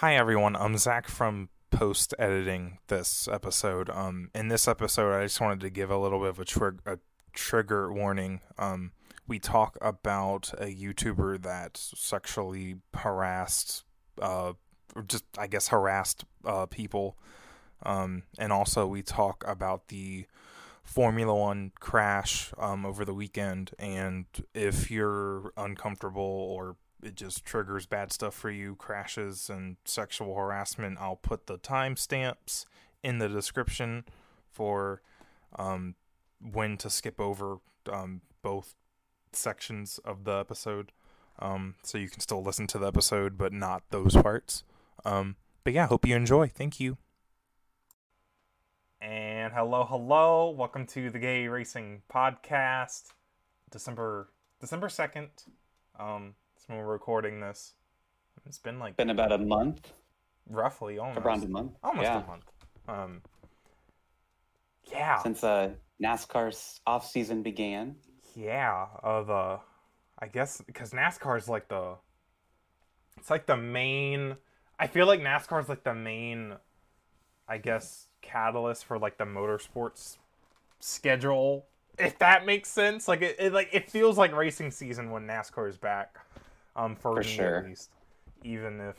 Hi everyone, I'm Zack from post editing this episode. Um, in this episode, I just wanted to give a little bit of a, a trigger warning. Um, we talk about a YouTuber that sexually harassed, uh, just I guess harassed uh, people, um, and also we talk about the Formula One crash um, over the weekend. And if you're uncomfortable or it just triggers bad stuff for you, crashes and sexual harassment, I'll put the timestamps in the description for um, when to skip over um, both sections of the episode. Um, so you can still listen to the episode, but not those parts. Um, but yeah, hope you enjoy. Thank you. And hello, hello. Welcome to the Gay Racing Podcast. December December second. Um, when we're recording this. It's been like Been about a month, roughly almost around a month. almost yeah, a month. Um, yeah, since uh, NASCAR's off season began. yeah. Uh, I guess because NASCAR is like the it's like the main. I feel like NASCAR is like the main, I guess, catalyst for like the motorsports schedule. If that makes sense, like it, it like it feels like racing season when NASCAR is back. Um, for, For me sure. at least, even if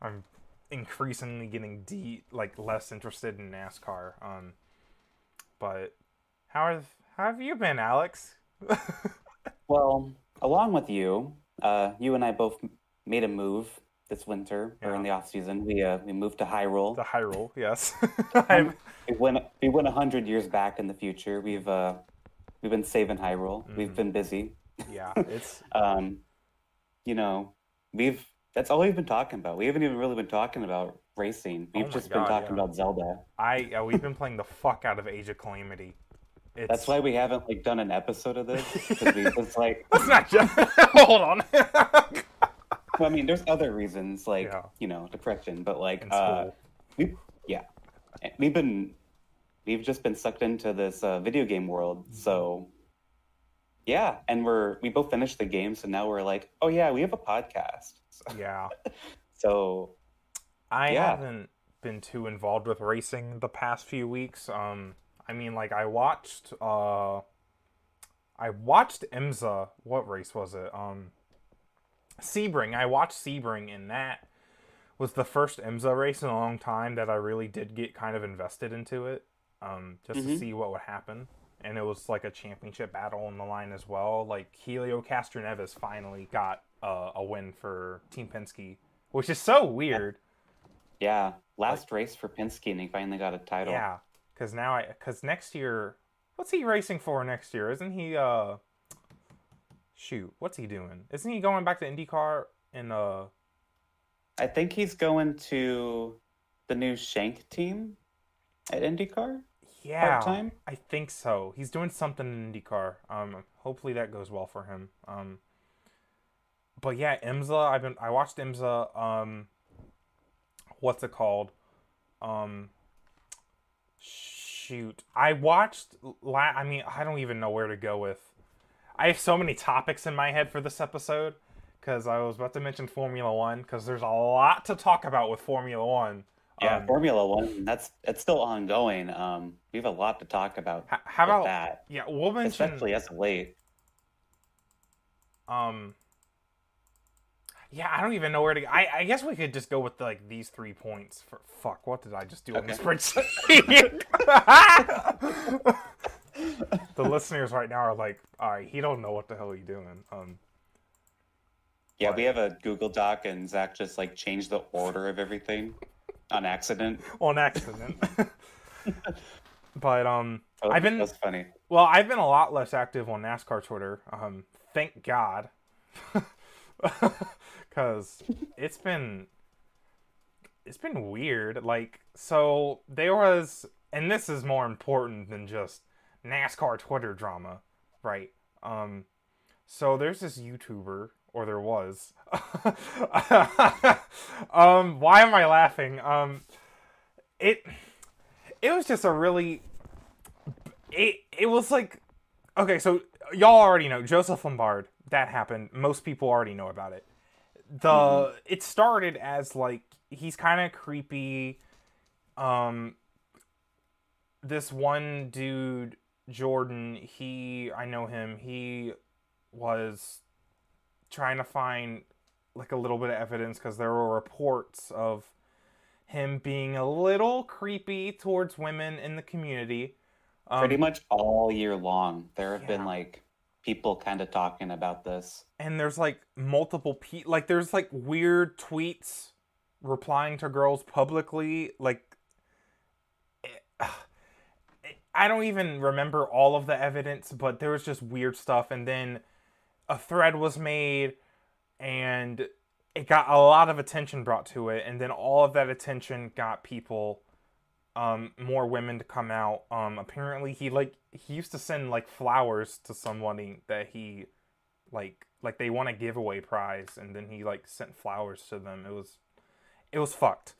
I'm increasingly getting de like less interested in NASCAR. Um, but how have how have you been, Alex? Well, along with you, uh, you and I both made a move this winter or in the off season. We uh, we moved to Hyrule. the roll, yes. We went we went a hundred years back in the future. We've uh, we've been saving Hyrule. Mm-hmm. We've been busy. yeah, it's Um, you know, we've that's all we've been talking about. We haven't even really been talking about racing. We've Oh just been talking yeah. about Zelda. I yeah, we've been playing the fuck out of Age of Calamity. It's, That's why we haven't like done an episode of this. we, it's like That's not just. Hold on. Well, I mean, there's other reasons like Yeah. you know depression, but like uh, we yeah, we've been we've just been sucked into this uh, video game world. Mm-hmm. So yeah, and we're we both finished the game, so now we're like, oh yeah, we have a podcast. So, yeah, so I Yeah. haven't been too involved with racing the past few weeks. Um, I mean, like I watched. Uh, I watched IMSA. What race was it? Um, Sebring. I watched Sebring, and that was the first IMSA race in a long time that I really did get kind of invested into it. Um, just to Mhm. see what would happen. And it was like a championship battle on the line as well. Like Helio Castroneves finally got uh, a win for Team Penske, which is so weird. yeah, last race for Penske, and he finally got a title. Yeah, because now I because next year, what's he racing for next year? Isn't he uh? Shoot, what's he doing? Isn't he going back to IndyCar in uh? I think he's going to the new Shank team at IndyCar. Yeah, Part-time? I think so. He's doing something in IndyCar. Um, hopefully that goes well for him. Um, but yeah, IMSA. I've been I watched IMSA. Um, what's it called? Um, shoot, I watched. La- I mean, I don't even know where to go with. I have so many topics in my head for this episode because I was about to mention Formula One because there's a lot to talk about with Formula One. Yeah, Formula One. That's it's still ongoing. Um, we have a lot to talk about. h- how about that? yeah? We'll mention Especially as late. Um. Yeah, I don't even know where to. I I guess we could just go with like these three points. For fuck, what did I just do on this Okay. spreadsheet? the listeners right now are like, all right, he don't know what the hell he's doing. Um. Yeah, What? we have a Google Doc, and Zack just like changed the order of everything on accident. on accident. but um, Oh, I've been that's funny. well, I've been a lot less active on NASCAR Twitter. Um, thank God, because it's been it's been weird. Like, so there was, and this is more important than just NASCAR Twitter drama, right? Um, so there's this YouTuber, or there was. um, why am I laughing? Um, it it was just a really it it was like okay so y'all already know joseph lombard that happened most people already know about it the mm-hmm. it started as like he's kind of creepy. Um, this one dude, Jordan, he I know him. He was trying to find like a little bit of evidence because there were reports of him being a little creepy towards women in the community. Um, Pretty much all year long, there have yeah. been like people kind of talking about this. And there's like multiple pe like there's like weird tweets replying to girls publicly like it, I don't even remember all of the evidence, but there was just weird stuff and then a thread was made and it got a lot of attention brought to it and then all of that attention got people um more women to come out. Um apparently he like he used to send like flowers to somebody that he like like they won a giveaway prize and then he like sent flowers to them. It was it was fucked.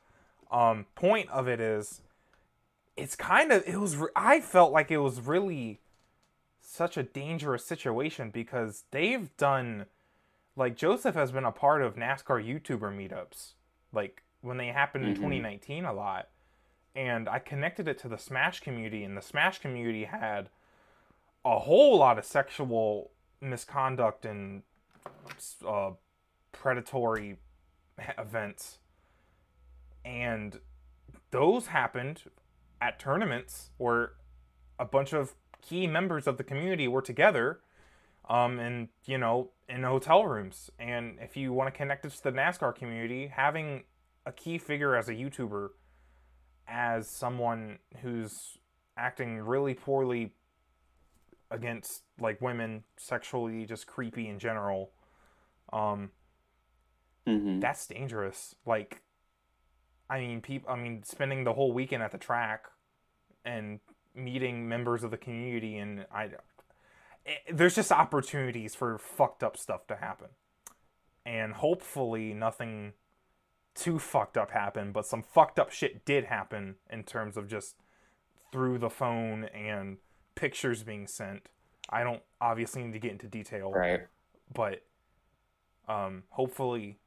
Um point of it is it's kind of it was i felt like it was really such a dangerous situation because they've done like Joseph has been a part of NASCAR YouTuber meetups, like when they happened in mm-hmm. 2019 a lot. And I connected it to the Smash community, and the Smash community had a whole lot of sexual misconduct and uh, predatory events. And those happened at tournaments where a bunch of key members of the community were together um, and you know in hotel rooms. And if you want to connect it to the NASCAR community, having a key figure as a YouTuber, as someone who's acting really poorly against like women, sexually just creepy in general, um, mm-hmm. that's dangerous. Like, I mean, people. I mean, spending the whole weekend at the track and meeting members of the community, and I it, there's just opportunities for fucked up stuff to happen. And hopefully nothing too fucked up happened, but some fucked up shit did happen in terms of just through the phone and pictures being sent. I don't obviously need to get into detail. Right. But um hopefully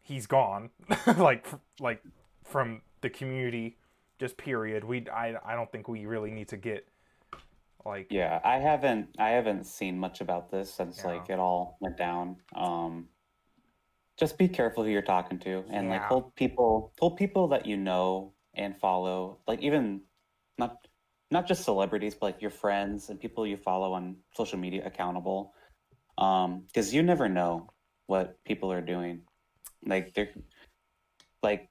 he's gone like like from the community just period. We I I don't think we really need to get like yeah, I haven't I haven't seen much about this since yeah. like it all went down. Um, just be careful who you're talking to, and yeah. like hold people hold people that you know and follow. Like even not not just celebrities, but like your friends and people you follow on social media accountable. Um, because you never know what people are doing. Like they're like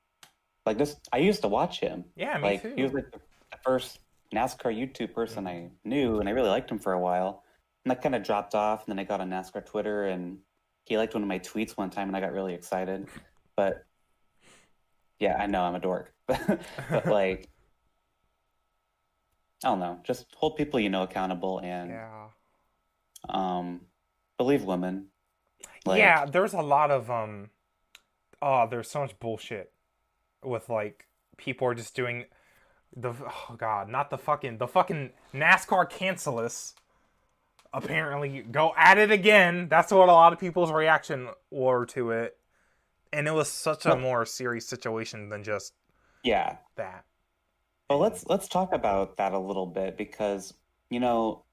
like this. I used to watch him. Yeah, like too. he was like the first NASCAR YouTube person I knew, and I really liked him for a while. And that kind of dropped off. And then I got on NASCAR Twitter, and he liked one of my tweets one time, and I got really excited. But yeah, I know I'm a dork, but like, I don't know. Just hold people you know accountable, and yeah, um, believe women. Like, yeah, there's a lot of um, oh, there's so much bullshit with like people are just doing the oh god, not the fucking the fucking NASCAR cancelus apparently go at it again. That's what a lot of people's reaction were to it. And it was such a more serious situation than just yeah, that. Well, let's let's talk about that a little bit because you know,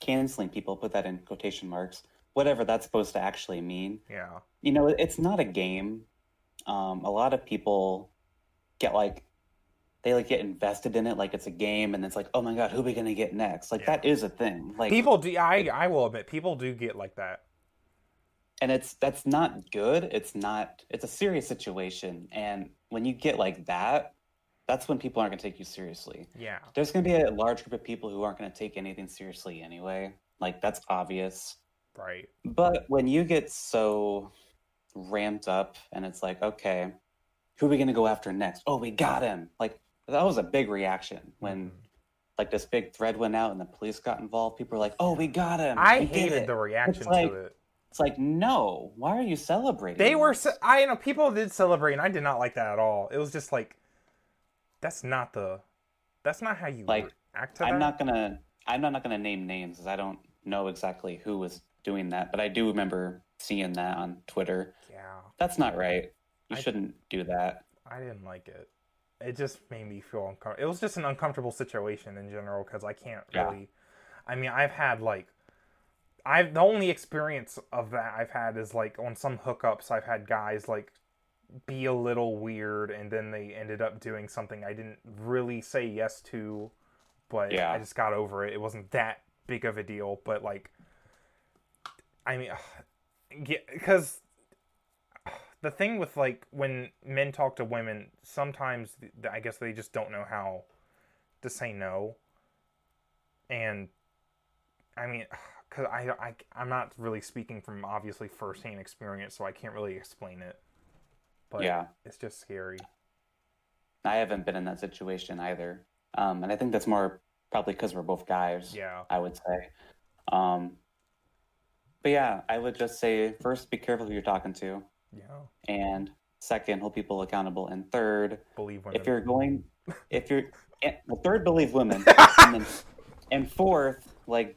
canceling people put that in quotation marks, whatever that's supposed to actually mean. Yeah. You know, it's not a game. Um, a lot of people get like they like get invested in it like it's a game and it's like oh my god who are we gonna get next? Like yeah. that is a thing. Like people do i i will admit people do get like that. And it's that's not good it's not it's a serious situation and when you get like that that's when people aren't to take you seriously. Yeah. There's to be a large group of people who aren't to take anything seriously anyway. Like that's obvious. Right. But when you get so ramped up and it's like okay who are we going to go after next oh we got him like that was a big reaction when mm-hmm. like this big thread went out and the police got involved. People were like, "Oh, we got him!" I we hated the reaction it's like, to it. It's like, no, why are you celebrating? They were. Ce- I you know people did celebrate, and I did not like that at all. It was just like, that's not the, that's not how you like act. I'm not gonna. I'm not, not gonna name names because I don't know exactly who was doing that, but I do remember seeing that on Twitter. Yeah. That's not right. You I- shouldn't do that. I didn't like it. It just made me feel uncomfortable. It was just an uncomfortable situation in general because I can't Yeah. really. I mean, I've had like, I've the only experience of that I've had is like on some hookups. I've had guys like be a little weird, and then they ended up doing something I didn't really say yes to, but Yeah. I just got over it. It wasn't that big of a deal, but like, I mean, yeah, because the thing with like when men talk to women, sometimes I guess they just don't know how to say no. And I mean, because I, I I'm not really speaking from obviously firsthand experience, so I can't really explain it. But Yeah. it's just scary. I haven't been in that situation either. Um, and I think that's more probably because we're both guys. Yeah. I would say. Um, but yeah, I would just say first, be careful who you're talking to, Yeah. and second, hold people accountable, and third, Believe women. if you're going, if you're, and the third, believe women, and, then, and fourth, like,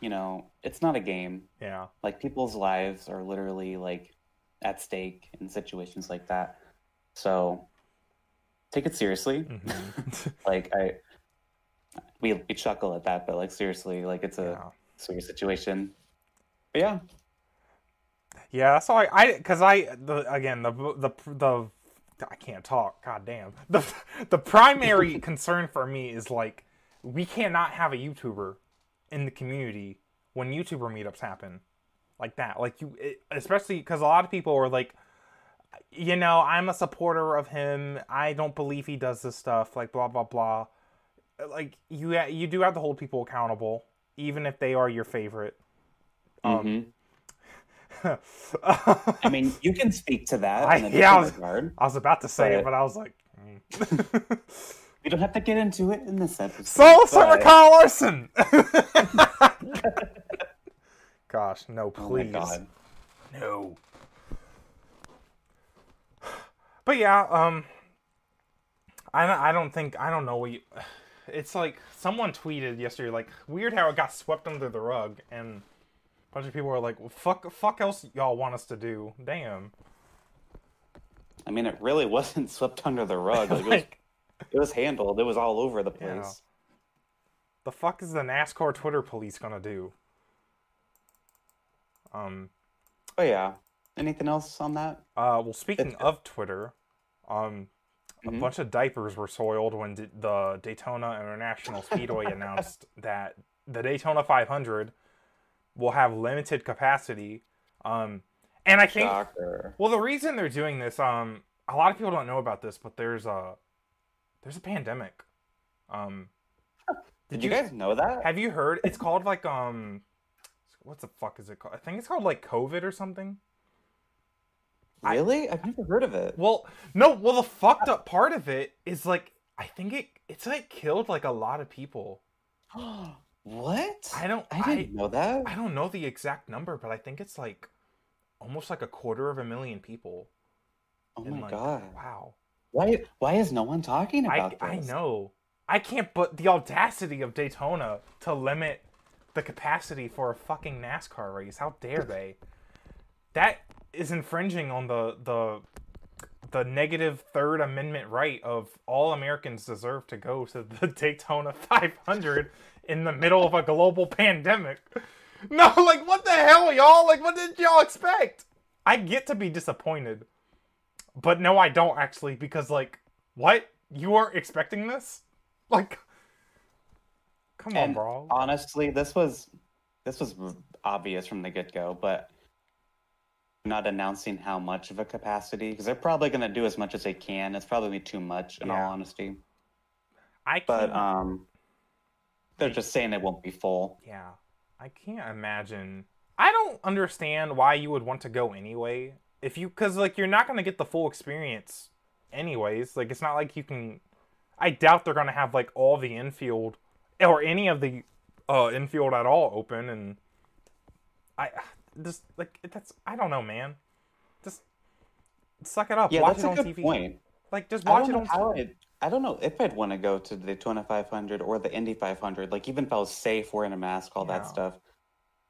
you know, it's not a game. yeah. Like people's lives are literally like at stake in situations like that. So take it seriously. Mhm. Like I, we we chuckle at that, but like seriously, like it's a yeah. serious situation. But yeah, Yeah, so I, I, cause I, the again, the the the, I can't talk. God damn. The the primary concern for me is like, we cannot have a YouTuber in the community when YouTuber meetups happen, like that. Like you, it, especially because a lot of people are like, you know, I'm a supporter of him. I don't believe he does this stuff. Like blah blah blah. Like you, you do have to hold people accountable, even if they are your favorite. Um, Mhm. I mean, you can speak to that I- yeah, I was-. I was about to say it, But- but I was like, mm. We don't have to get into it in this episode. so Summer but- Kyle Larson. Gosh, no, Oh please, god. no. But yeah, um, I don't, I don't think I don't know what you. It's like someone tweeted yesterday, like weird how it got swept under the rug, and bunch of people were like, well, "Fuck, fuck else y'all want us to do?" Damn. I mean, it really wasn't swept under the rug. Like, it, was, it was handled. It was all over the place. the fuck is the NASCAR Twitter police gonna do? Um. Oh yeah, anything else on that? Uh, well, speaking of Twitter, um, a Mhm. bunch of diapers were soiled when d- the Daytona International Speedway announced that the Daytona 500 will have limited capacity. Um, and I think, Shocker. well, the reason they're doing this, um, a lot of people don't know about this, but there's a there's a pandemic. Um, Did you guys know that? have you heard? It's called like um, what the fuck is it called? I think it's called like COVID or something. I- Really? I've never heard of it. Well, no. Well, the fucked up part of it is like I think it it's like killed like a lot of people. what? I don't. I I didn't know that. I don't know the exact number, but I think it's like almost like a quarter of a million people. oh And, my like, god. Wow. Why? Why is no one talking about I this? I know. I can't. But the audacity of Daytona to limit the capacity for a fucking NASCAR race. How dare they? That is infringing on the the the negative third amendment right of all Americans deserve to go to the Daytona 500 in the middle of a global pandemic. No, like what the hell, y'all? Like what did y'all expect? I get to be disappointed. But no, I don't actually because like what? You weren't expecting this? Like Come on, bro. Honestly, this was this was obvious from the get go, but not announcing how much of a capacity because they're probably going to do as much as they can. It's probably too much, in Yeah. all honesty. I can't But um, they're just saying it won't be full. Yeah. I can't imagine. I don't understand why you would want to go anyway. If you, cause like you're not gonna get the full experience, anyways. Like it's not like you can. I doubt they're gonna have like all the infield or any of the uh infield at all open, and I just like that's I don't know, man. Just suck it up. Yeah, watch that's it a on good TV. point. Like just watch it on. how I'd, I don't know if I'd want to go to the Daytona 500 or the Indy 500. Like even if I was safe wearing a mask, all Yeah. that stuff.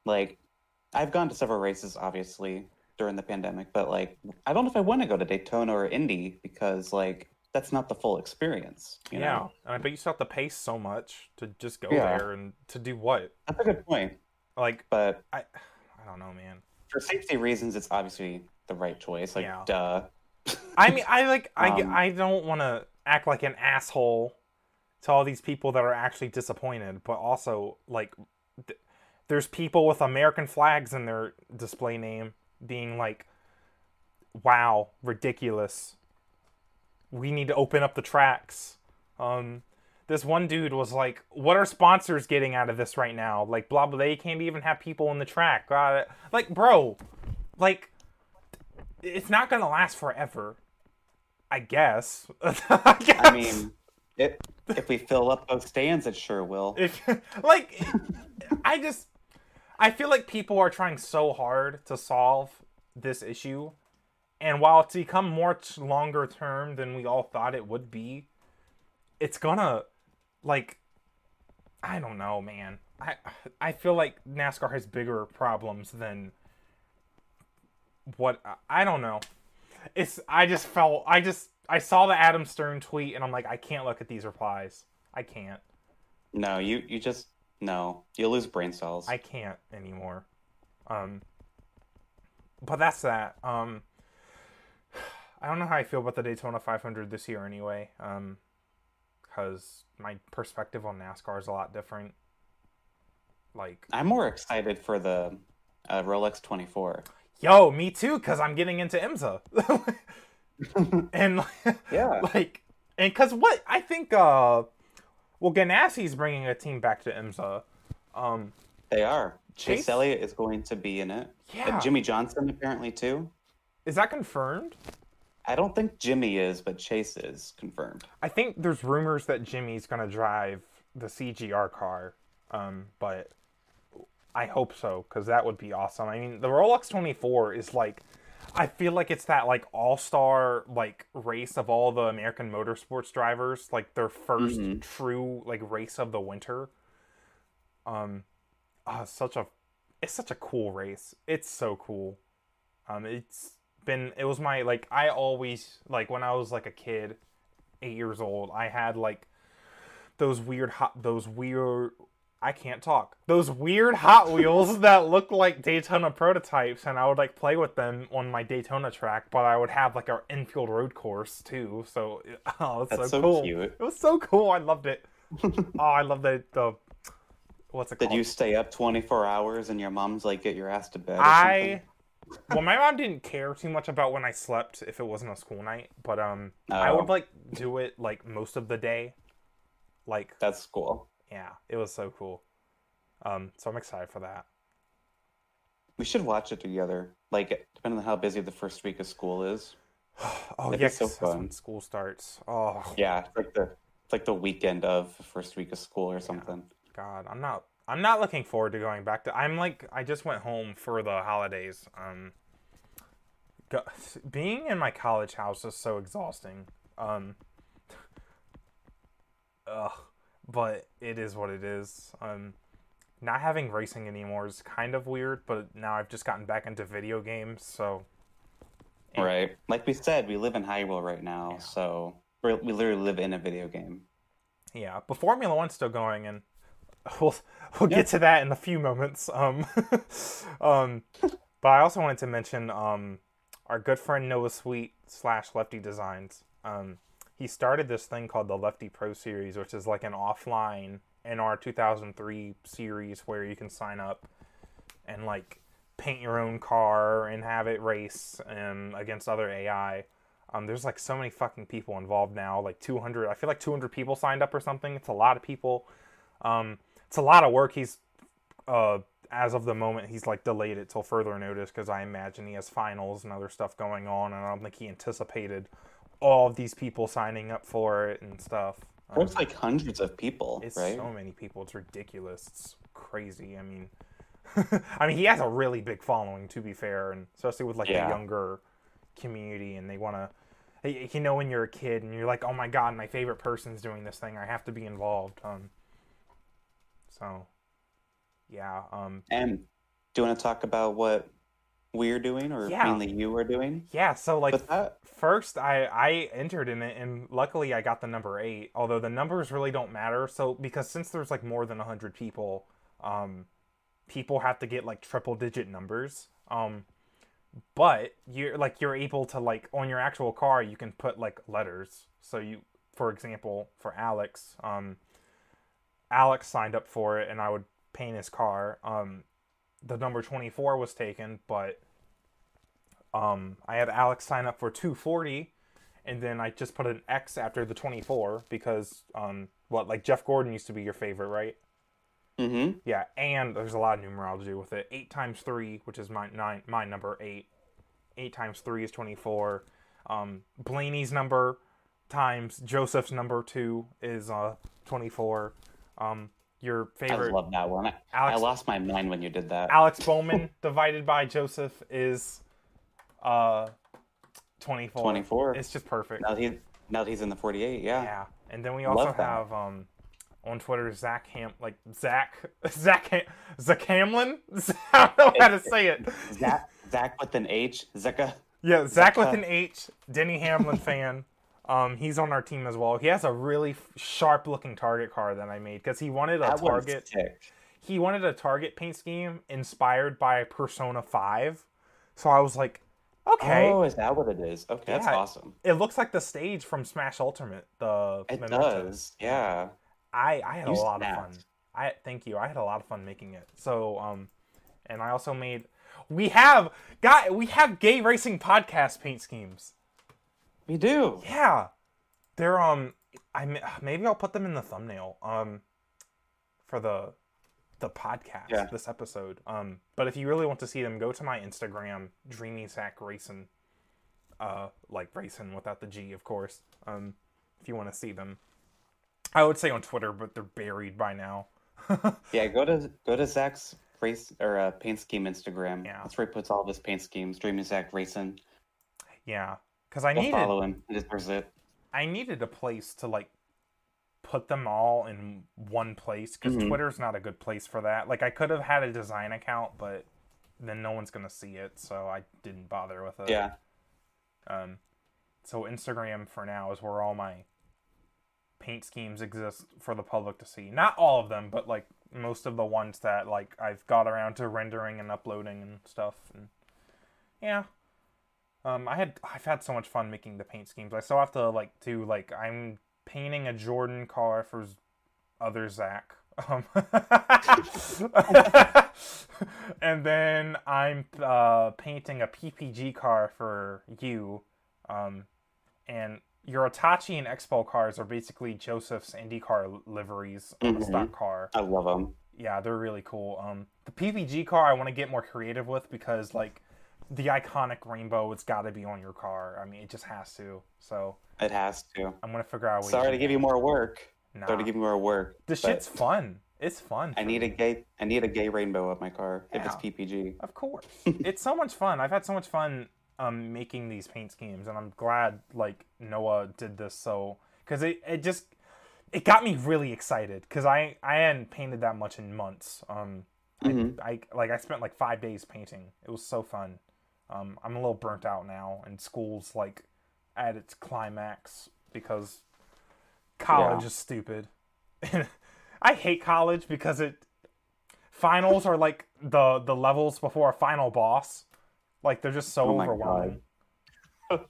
Like I've gone to several races, obviously during the pandemic, but like I don't know if I want to go to Daytona or Indy because like that's not the full experience. yeah, know? I bet you still have to pay so much to just go yeah. there and to do what? That's a good point. Like, but I, I don't know, man. For safety reasons, it's obviously the right choice. Like, yeah. duh. I mean, I like, I, um, I don't want to act like an asshole to all these people that are actually disappointed, but also like, th- there's people with American flags in their display name being like, "Wow, ridiculous." We need to open up the tracks. Um, this one dude was like, "What are sponsors getting out of this right now? Like, blah blah. They can't even have people in the track. It? Like, bro, like, it's not gonna last forever. I guess. I guess. I mean, it, if we fill up those stands, it sure will. If, like, I just, I feel like people are trying so hard to solve this issue, and while it's become much longer term than we all thought it would be, it's gonna like I don't know, man. I I feel like NASCAR has bigger problems than what I don't know. It's I just felt I just I saw the Adam Stern tweet and I'm like I can't look at these replies. I can't. No, you you just no. You'll lose brain cells. I can't anymore. Um but that's that. Um I don't know how I feel about the Daytona 500 this year anyway. Um because my perspective on NASCAR is a lot different. Like I'm more excited for the uh, Rolex 24. Yo, me too, because I'm getting into IMSA. and yeah, like, and because what I think, uh, well, Ganassi's bringing a team back to IMSA. Um, they are. Chase, Chase Elliott is going to be in it. Yeah. Jimmie Johnson apparently too. Is that confirmed? I don't think Jimmy is, but Chase is confirmed. I think there's rumors that Jimmy's gonna drive the CGR car, um, but I hope so because that would be awesome. I mean, the Rolex 24 is like, I feel like it's that like all star like race of all the American motorsports drivers, like their 1st mm-hmm. true like race of the winter. Um, uh, such a, it's such a cool race. It's so cool. Um, it's been it was my like I always like when I was like a kid, eight years old. I had like those weird hot those weird I can't talk those weird Hot Wheels that look like Daytona prototypes, and I would like play with them on my Daytona track. But I would have like our infield road course too. So oh, it's That's so, so cool. Cute. It was so cool. I loved it. oh, I love the the what's it called? Did called? you stay up 24 hours and your mom's like, get your ass to bed? I well, my mom didn't care too much about when I slept if it wasn't a school night, but um, oh. I would oh. like do it like most of the day. Like that's cool. Yeah, it was so cool. Um, so I'm excited for that. We should watch it together. Like depending on how busy the first week of school is. oh yeah, so fun. school starts. Oh yeah, it's like the it's like the weekend of the first week of school or something. Yeah. God, I'm not I'm not looking forward to going back to. I'm like I just went home for the holidays. Um, go, being in my college house is so exhausting. Um, ugh, but it is what it is. Um, not having racing anymore is kind of weird, but now I've just gotten back into video games, so. Right, like we said, we live in Hyrule right now, yeah. so we literally live in a video game. Yeah, but Formula One's still going, and we'll we'll get to that in a few moments. Um, um, but I also wanted to mention um, our good friend Noah Sweet slash Lefty Designs. Um, he started this thing called the Lefty Pro Series, which is like an offline NR 2003 series where you can sign up and like paint your own car and have it race um, against other AI. Um, there's like so many fucking people involved now, like 200. I feel like 200 people signed up or something. It's a lot of people. Um, it's a lot of work. He's uh, as of the moment he's like delayed it till further notice because I imagine he has finals and other stuff going on, and I don't think he anticipated all of these people signing up for it and stuff. Um, it's like hundreds of people. It's right? so many people. It's ridiculous. It's crazy. I mean, I mean, he has a really big following to be fair, and especially with like yeah. the younger community, and they want to. You know, when you're a kid and you're like, "Oh my god, my favorite person's doing this thing. I have to be involved." Um, so, yeah. Um, and do you want to talk about what we're doing, or yeah. mainly you are doing? Yeah. So like that... first, I I entered in it, and luckily I got the number eight. Although the numbers really don't matter. So because since there's like more than hundred people, um, people have to get like triple digit numbers. Um, but you're like you're able to like on your actual car you can put like letters. So you, for example, for Alex, um, Alex signed up for it, and I would paint his car. Um, the number 24 was taken, but um, I had Alex sign up for 240, and then I just put an X after the 24 because um, what like Jeff Gordon used to be your favorite, right? Mm-hmm. Yeah, and there's a lot of numerology with it. Eight times three, which is my nine, my number eight. Eight times three is 24. Um, Blaney's number times Joseph's number two is uh 24. Um, your favorite. I love that one. I, Alex, I lost my mind when you did that. Alex Bowman divided by Joseph is uh 24. 24. It's just perfect. Now he's now he's in the 48. Yeah. Yeah, and then we also have um on Twitter Zach Ham like Zach Zach Ham, Zach Hamlin. I don't know how to say it. Zach Zach with an H. Zaka. Yeah, Zach with an H. Denny Hamlin fan. Um, he's on our team as well. He has a really sharp looking target car that I made because he wanted a that target. He wanted a target paint scheme inspired by Persona Five. So I was like, okay. Oh, is that what it is? Okay, yeah, that's awesome. It looks like the stage from Smash Ultimate. The it does. Yeah. I I had you a lot snapped. of fun. I thank you. I had a lot of fun making it. So um, and I also made. We have got we have gay racing podcast paint schemes. We do. Yeah, they're um. I maybe I'll put them in the thumbnail um, for the the podcast yeah. this episode. Um, but if you really want to see them, go to my Instagram, Dreamy Zack Racing. Uh, like racing without the G, of course. Um, if you want to see them, I would say on Twitter, but they're buried by now. yeah, go to go to Zack's race or uh, paint scheme Instagram. Yeah, that's where he puts all of his paint schemes. Dreamy Zack Racing. Yeah, because I needed follow him. Just it. I needed a place to like put them all in one place because mm-hmm. Twitter's not a good place for that. Like I could have had a design account, but then no one's gonna see it, so I didn't bother with it. Yeah. Um, so Instagram for now is where all my paint schemes exist for the public to see. Not all of them, but like most of the ones that like I've got around to rendering and uploading and stuff. And yeah, um, I had I've had so much fun making the paint schemes. I still have to like do like I'm painting a Jordan car for other Zach. Um, and then I'm uh, painting a PPG car for you. Um, and your Hitachi and Expo cars are basically Joseph's IndyCar liveries on mm-hmm. the stock car. I love them. Yeah, they're really cool. Um, the PPG car I want to get more creative with because like the iconic rainbow, it's got to be on your car. I mean, it just has to. So it has to. I'm gonna figure out. Sorry to give you more work. Nah. Sorry to give you more work. The shit's fun. It's fun. I need me. a gay. I need a gay rainbow of my car yeah. if it's PPG. Of course, it's so much fun. I've had so much fun um, making these paint schemes, and I'm glad like Noah did this so because it it just it got me really excited because I I hadn't painted that much in months. Um, mm-hmm. I, I like I spent like five days painting. It was so fun. Um, I'm a little burnt out now, and school's like at its climax because college yeah. is stupid. I hate college because it finals are like the the levels before a final boss. Like they're just so oh overwhelming. it's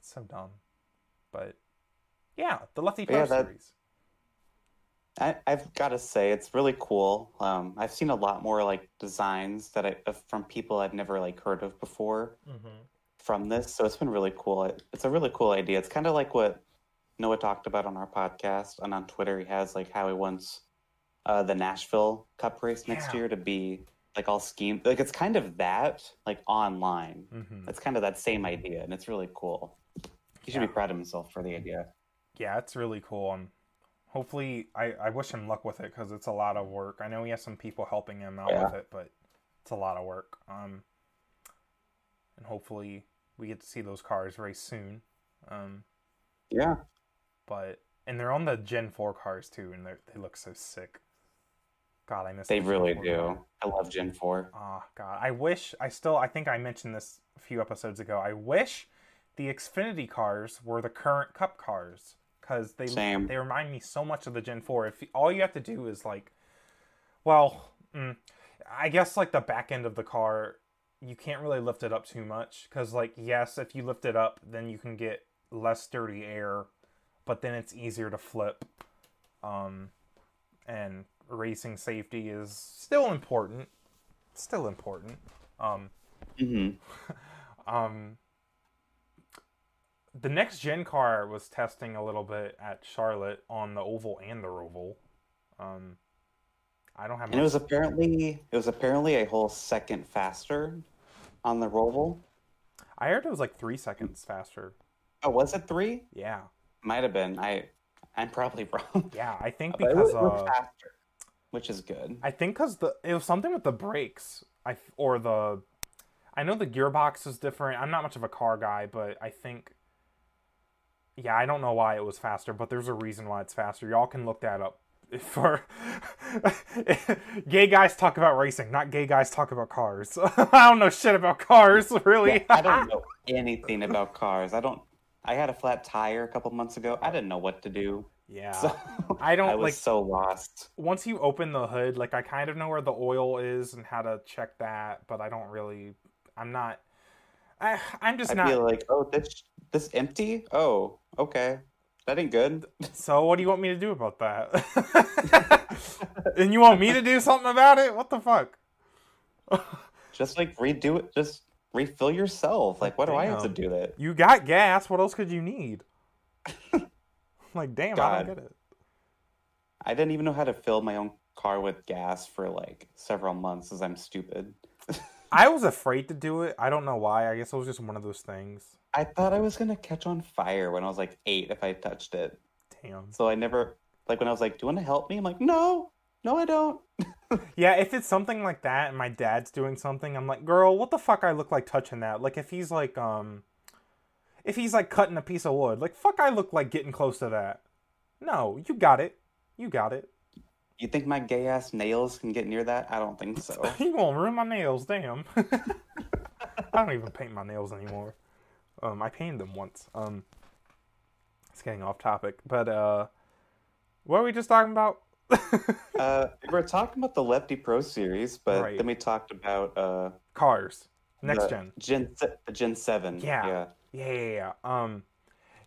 so dumb. But yeah, the Lefty Post yeah, that, series. I, I've got to say, it's really cool. Um, I've seen a lot more like designs that I from people I've never like heard of before mm-hmm. from this, so it's been really cool. It, it's a really cool idea. It's kind of like what Noah talked about on our podcast and on Twitter. He has like how he wants uh, the Nashville Cup race next yeah. year to be like all scheme like it's kind of that like online mm-hmm. it's kind of that same idea and it's really cool he should be proud of himself for the idea yeah it's really cool and hopefully i i wish him luck with it because it's a lot of work i know he has some people helping him out yeah. with it but it's a lot of work um and hopefully we get to see those cars very soon um yeah but and they're on the gen 4 cars too and they they look so sick God, I miss. They really do. I love Gen Four. Oh God, I wish. I still. I think I mentioned this a few episodes ago. I wish the Xfinity cars were the current Cup cars because they Same. they remind me so much of the Gen Four. If all you have to do is like, well, mm, I guess like the back end of the car, you can't really lift it up too much because like yes, if you lift it up, then you can get less dirty air, but then it's easier to flip. Um, and racing safety is still important. Still important. Um, mm-hmm. um, the next gen car was testing a little bit at Charlotte on the oval and the roval. Um, I don't have. And it was apparently it was apparently a whole second faster on the roval. I heard it was like three seconds faster. Oh, was it three? Yeah, might have been. I I'm probably wrong. Yeah, I think because was, uh, faster, which is good. I think because the it was something with the brakes. I or the I know the gearbox is different. I'm not much of a car guy, but I think yeah, I don't know why it was faster, but there's a reason why it's faster. Y'all can look that up. For gay guys talk about racing, not gay guys talk about cars. I don't know shit about cars, really. Yeah, I don't know anything about cars. I don't. I had a flat tire a couple months ago. I didn't know what to do. Yeah, so, I don't. I was like, so lost. Once you open the hood, like I kind of know where the oil is and how to check that, but I don't really. I'm not. I, I'm just I not. feel like, oh, this this empty. Oh, okay. That ain't good. So what do you want me to do about that? and you want me to do something about it? What the fuck? just like redo it. Just refill yourself. Like, what damn. do I have to do that? You got gas. What else could you need? like, damn, God. I don't get it. I didn't even know how to fill my own car with gas for like several months, as I'm stupid. I was afraid to do it. I don't know why. I guess it was just one of those things. I thought I was gonna catch on fire when I was like eight if I touched it. Damn. So I never like when I was like, "Do you want to help me?" I'm like, "No, no, I don't." yeah, if it's something like that and my dad's doing something, I'm like, "Girl, what the fuck? I look like touching that?" Like if he's like, um, if he's like cutting a piece of wood, like fuck, I look like getting close to that. No, you got it. You got it. You think my gay ass nails can get near that? I don't think so. you won't ruin my nails, damn. I don't even paint my nails anymore. Um, I painted them once. Um, it's getting off topic, but uh, what were we just talking about? uh, we were talking about the Lefty Pro series, but right. then we talked about uh, cars, next gen, Gen Gen Seven. Yeah, yeah, yeah, yeah. yeah. Um,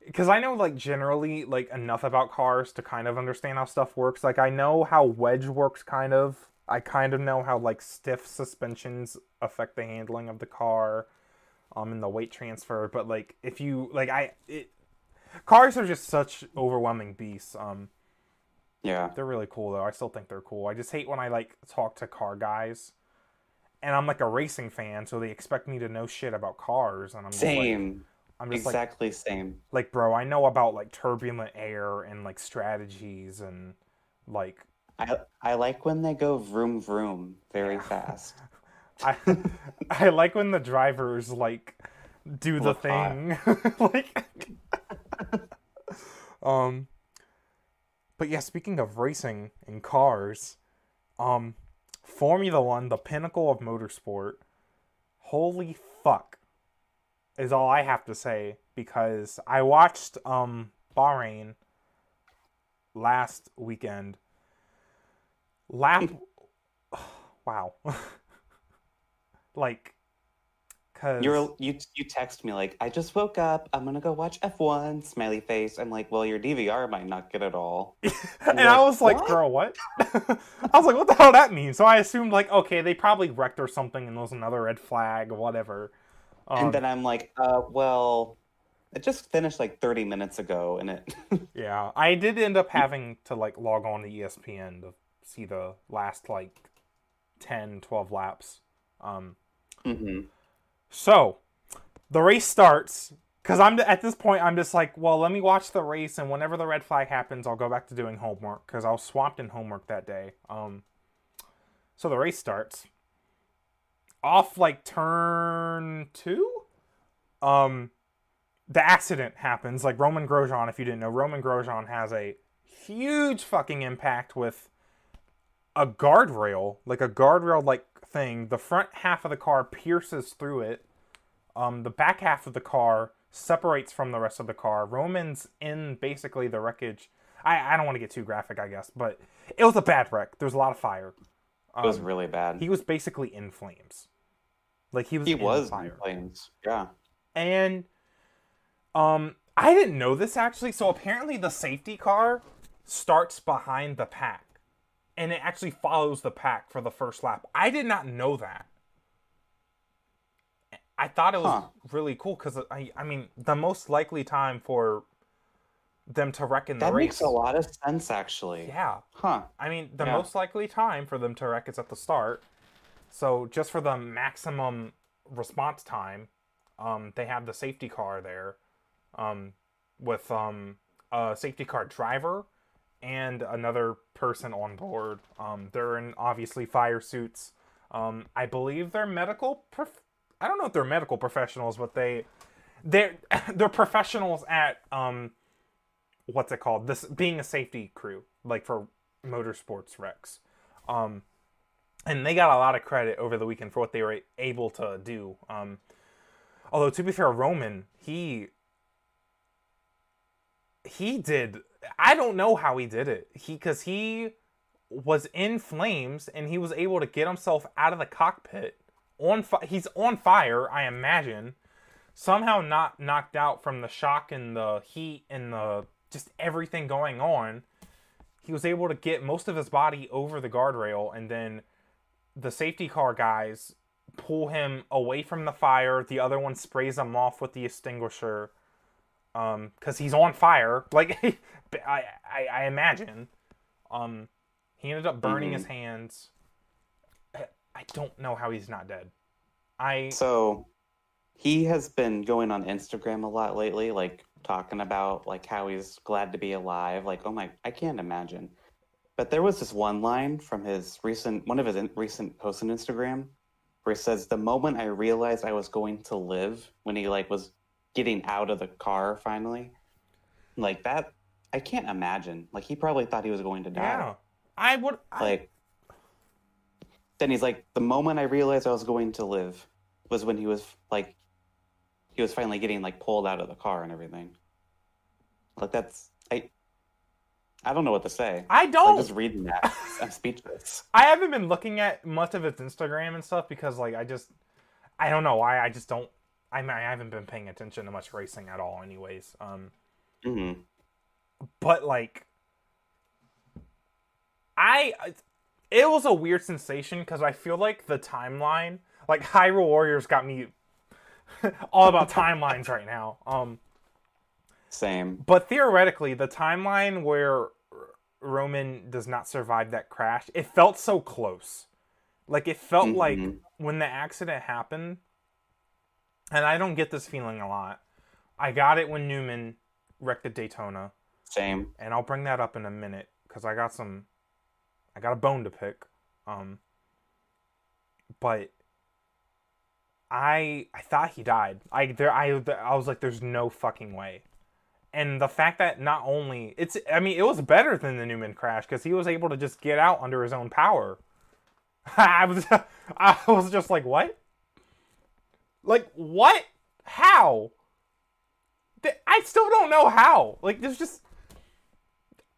because I know like generally like enough about cars to kind of understand how stuff works. Like I know how wedge works, kind of. I kind of know how like stiff suspensions affect the handling of the car um in the weight transfer but like if you like i it cars are just such overwhelming beasts um. Yeah. They're really cool though. I still think they're cool. I just hate when i like talk to car guys and i'm like a racing fan so they expect me to know shit about cars and i'm same like, i'm just exactly like, same like bro i know about like turbulent air and like strategies and like I, I like when they go vroom vroom very yeah. fast. I I like when the drivers like do the Look thing. like um but yeah, speaking of racing in cars, um Formula 1, the pinnacle of motorsport. Holy. Is all I have to say because I watched um Bahrain last weekend. Lap wow. like Cause... You're you you text me like I just woke up. I'm gonna go watch F1. Smiley face. I'm like, well, your DVR might not get it all. and like, I was like, what? girl, what? I was like, what the hell that mean? So I assumed like, okay, they probably wrecked or something, and there was another red flag or whatever. Um, and then I'm like, uh, well, it just finished like 30 minutes ago, and it. yeah, I did end up having to like log on to ESPN to see the last like 10, 12 laps. Um, Mm-hmm. So the race starts because I'm at this point I'm just like, well, let me watch the race, and whenever the red flag happens, I'll go back to doing homework because I was swamped in homework that day. Um, so the race starts off like turn two. Um, the accident happens. Like Roman Grosjean, if you didn't know, Roman Grosjean has a huge fucking impact with a guardrail, like a guardrail like thing. The front half of the car pierces through it. Um, the back half of the car separates from the rest of the car. Roman's in basically the wreckage. I, I don't want to get too graphic, I guess, but it was a bad wreck. There was a lot of fire. Um, it was really bad. He was basically in flames. Like he was. He in was fire. in flames. Yeah. And um, I didn't know this actually. So apparently, the safety car starts behind the pack, and it actually follows the pack for the first lap. I did not know that. I thought it was huh. really cool because I, I mean, the most likely time for them to wreck in the race. that race. makes a lot of sense, actually. Yeah. Huh. I mean, the yeah. most likely time for them to wreck is at the start. So just for the maximum response time, um, they have the safety car there, um, with um, a safety car driver and another person on board. Um, they're in obviously fire suits. Um, I believe they're medical. Prof- I don't know if they're medical professionals, but they they're they're professionals at um, what's it called? This being a safety crew, like for motorsports wrecks. Um, and they got a lot of credit over the weekend for what they were able to do. Um, although to be fair, Roman he he did. I don't know how he did it. He because he was in flames and he was able to get himself out of the cockpit on. Fi- he's on fire, I imagine. Somehow not knocked out from the shock and the heat and the just everything going on. He was able to get most of his body over the guardrail and then the safety car guys pull him away from the fire. The other one sprays him off with the extinguisher um because he's on fire like I, I, I imagine um he ended up burning mm-hmm. his hands I don't know how he's not dead I so he has been going on Instagram a lot lately like talking about like how he's glad to be alive like oh my I can't imagine but there was this one line from his recent one of his in, recent posts on Instagram where he says the moment I realized I was going to live when he like was getting out of the car finally. Like that I can't imagine. Like he probably thought he was going to die. Yeah. I would I... like then he's like the moment I realized I was going to live was when he was like he was finally getting like pulled out of the car and everything. Like that's I I don't know what to say. I don't. Like, just reading that, I'm speechless. I haven't been looking at much of its Instagram and stuff because, like, I just, I don't know why. I just don't I mean, I haven't been paying attention to much racing at all, anyways. Um, mm-hmm. but like, I, it was a weird sensation because I feel like the timeline, like Hyrule Warriors, got me all about timelines right now. Um, same. But theoretically, the timeline where Roman does not survive that crash, it felt so close. Like it felt mm-hmm. like when the accident happened, and I don't get this feeling a lot. I got it when Newman wrecked the Daytona. Same. And I'll bring that up in a minute because I got some, I got a bone to pick. Um, but I I thought he died. I there I I was like, there's no fucking way. And the fact that not only it's I mean it was better than the Newman crash because he was able to just get out under his own power. I was I was just like what? Like what? How? I still don't know how. Like there's just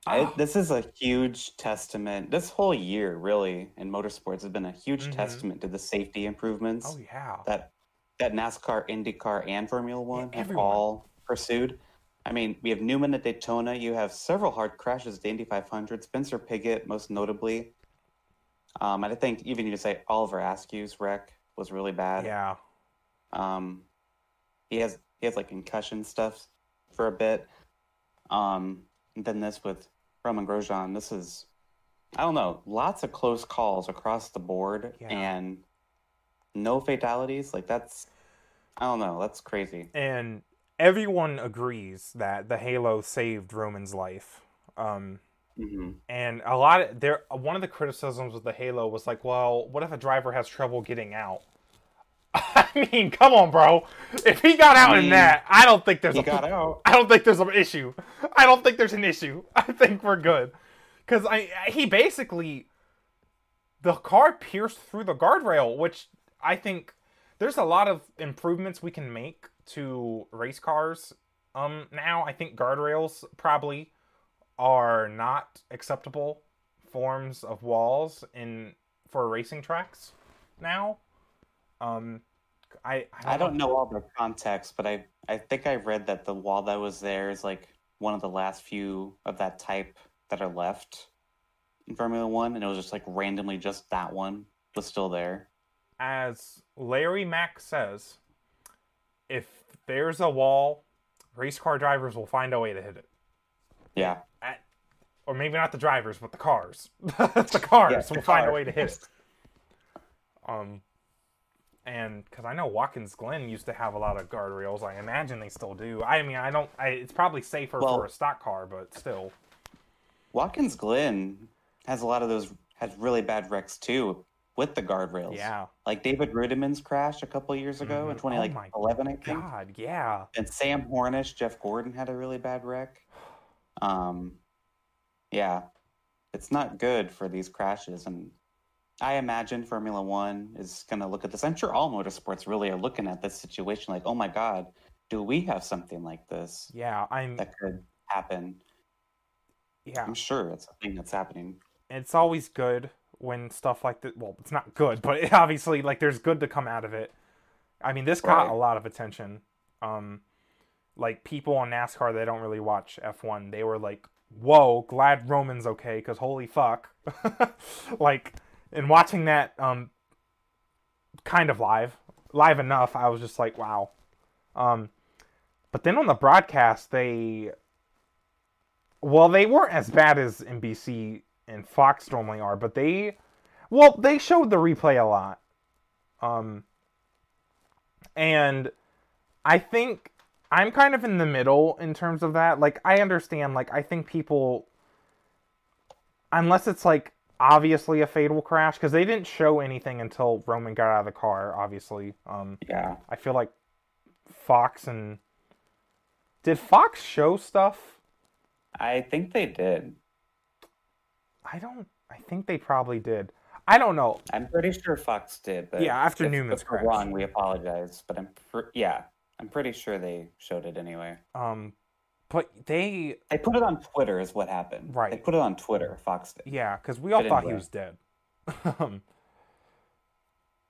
I, this is a huge testament. This whole year, really, in motorsports, has been a huge mm-hmm. testament to the safety improvements. Oh yeah, that that NASCAR, IndyCar, and Formula One yeah, have all pursued. I mean, we have Newman at Daytona. You have several hard crashes at the Indy 500. Spencer Pigot, most notably. Um, and I think even you say Oliver Askew's wreck was really bad. Yeah. Um, he has he has like concussion stuff for a bit. Um, and then this with Roman Grosjean, this is I don't know, lots of close calls across the board yeah. and no fatalities. Like that's I don't know, that's crazy. And everyone agrees that the Halo saved Roman's life. Um, mm-hmm. And a lot of there, one of the criticisms with the Halo was like, well, what if a driver has trouble getting out? I mean, come on, bro. If he got out I mean, in that, I don't think there's he a, got out. I don't think there's an issue. I don't think there's an issue. I think we're good. Cuz I he basically the car pierced through the guardrail, which I think there's a lot of improvements we can make to race cars. Um, now I think guardrails probably are not acceptable forms of walls in for racing tracks now. Um, I I don't, I don't know. all the context, but I I think I read that the wall that was there is like one of the last few of that type that are left in Formula One, and it was just like randomly just that one was still there. As Larry Mac says, if there's a wall, race car drivers will find a way to hit it. Yeah. At, or maybe not the drivers, but the cars. the cars yeah, the will car. find a way to hit it. Um, and because I know Watkins Glen used to have a lot of guardrails, I imagine they still do. I mean, I don't. I, it's probably safer well, for a stock car, but still. Watkins Glen has a lot of those has really bad wrecks too with the guardrails. Yeah, like David Reutimann's crash a couple years ago mm-hmm. in twenty like oh eleven. I think. God, yeah. And Sam Hornish, Jeff Gordon had a really bad wreck. Um, yeah, it's not good for these crashes, and I imagine Formula One is going to look at this. I'm sure all motorsports really are looking at this situation like, oh my God, do we have something like this? Yeah, I'm that could happen. Yeah, I'm sure it's a thing that's happening. It's always good when stuff like that. Well, it's not good, but it obviously, like, there's good to come out of it. I mean, this got right. a lot of attention. Um, like people on NASCAR, they don't really watch F1. They were like, "Whoa, glad Roman's okay," because holy fuck, like and watching that um kind of live, live enough, I was just like, wow. Um, but then on the broadcast, they well, they weren't as bad as NBC and Fox normally are, but they well, they showed the replay a lot. Um, and I think I'm kind of in the middle in terms of that. Like, I understand. Like, I think people, unless it's like obviously a fatal crash because they didn't show anything until Roman got out of the car. Obviously, um, yeah. I feel like Fox and did Fox show stuff? I think they did. I don't. I think they probably did. I don't know. I'm pretty sure Fox did. But yeah, after if, Newman's if crash. wrong, we apologize. But I'm pr- yeah, I'm pretty sure they showed it anyway. Um, but they they put it on Twitter is what happened. Right. They put it on Twitter. Fox did. Yeah, because we all thought he was dead.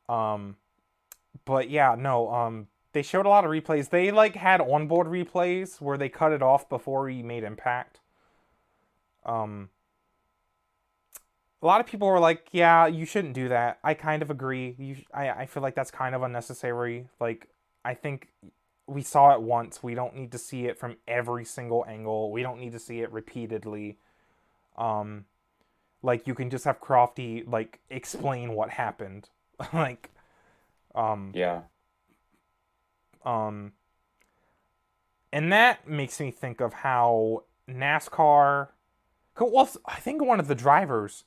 um, but yeah, no. Um, they showed a lot of replays. They like had onboard replays where they cut it off before he made impact. Um. A lot of people were like, "Yeah, you shouldn't do that." I kind of agree. You, I, I feel like that's kind of unnecessary. Like, I think we saw it once. We don't need to see it from every single angle. We don't need to see it repeatedly. Um, like you can just have Crofty like explain what happened. like, um, yeah. Um, and that makes me think of how NASCAR. Well, I think one of the drivers,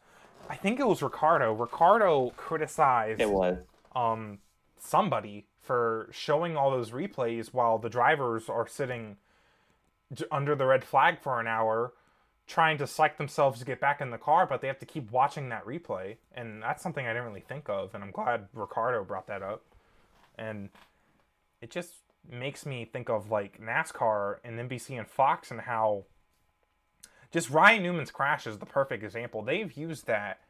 I think it was Ricciardo. Ricciardo criticized. It was. Um, somebody for showing all those replays while the drivers are sitting under the red flag for an hour trying to psych themselves to get back in the car, but they have to keep watching that replay. And that's something I didn't really think of. And I'm glad ricciardo brought that up. And it just makes me think of like NASCAR and NBC and Fox and how just Ryan Newman's crash is the perfect example. They've used that.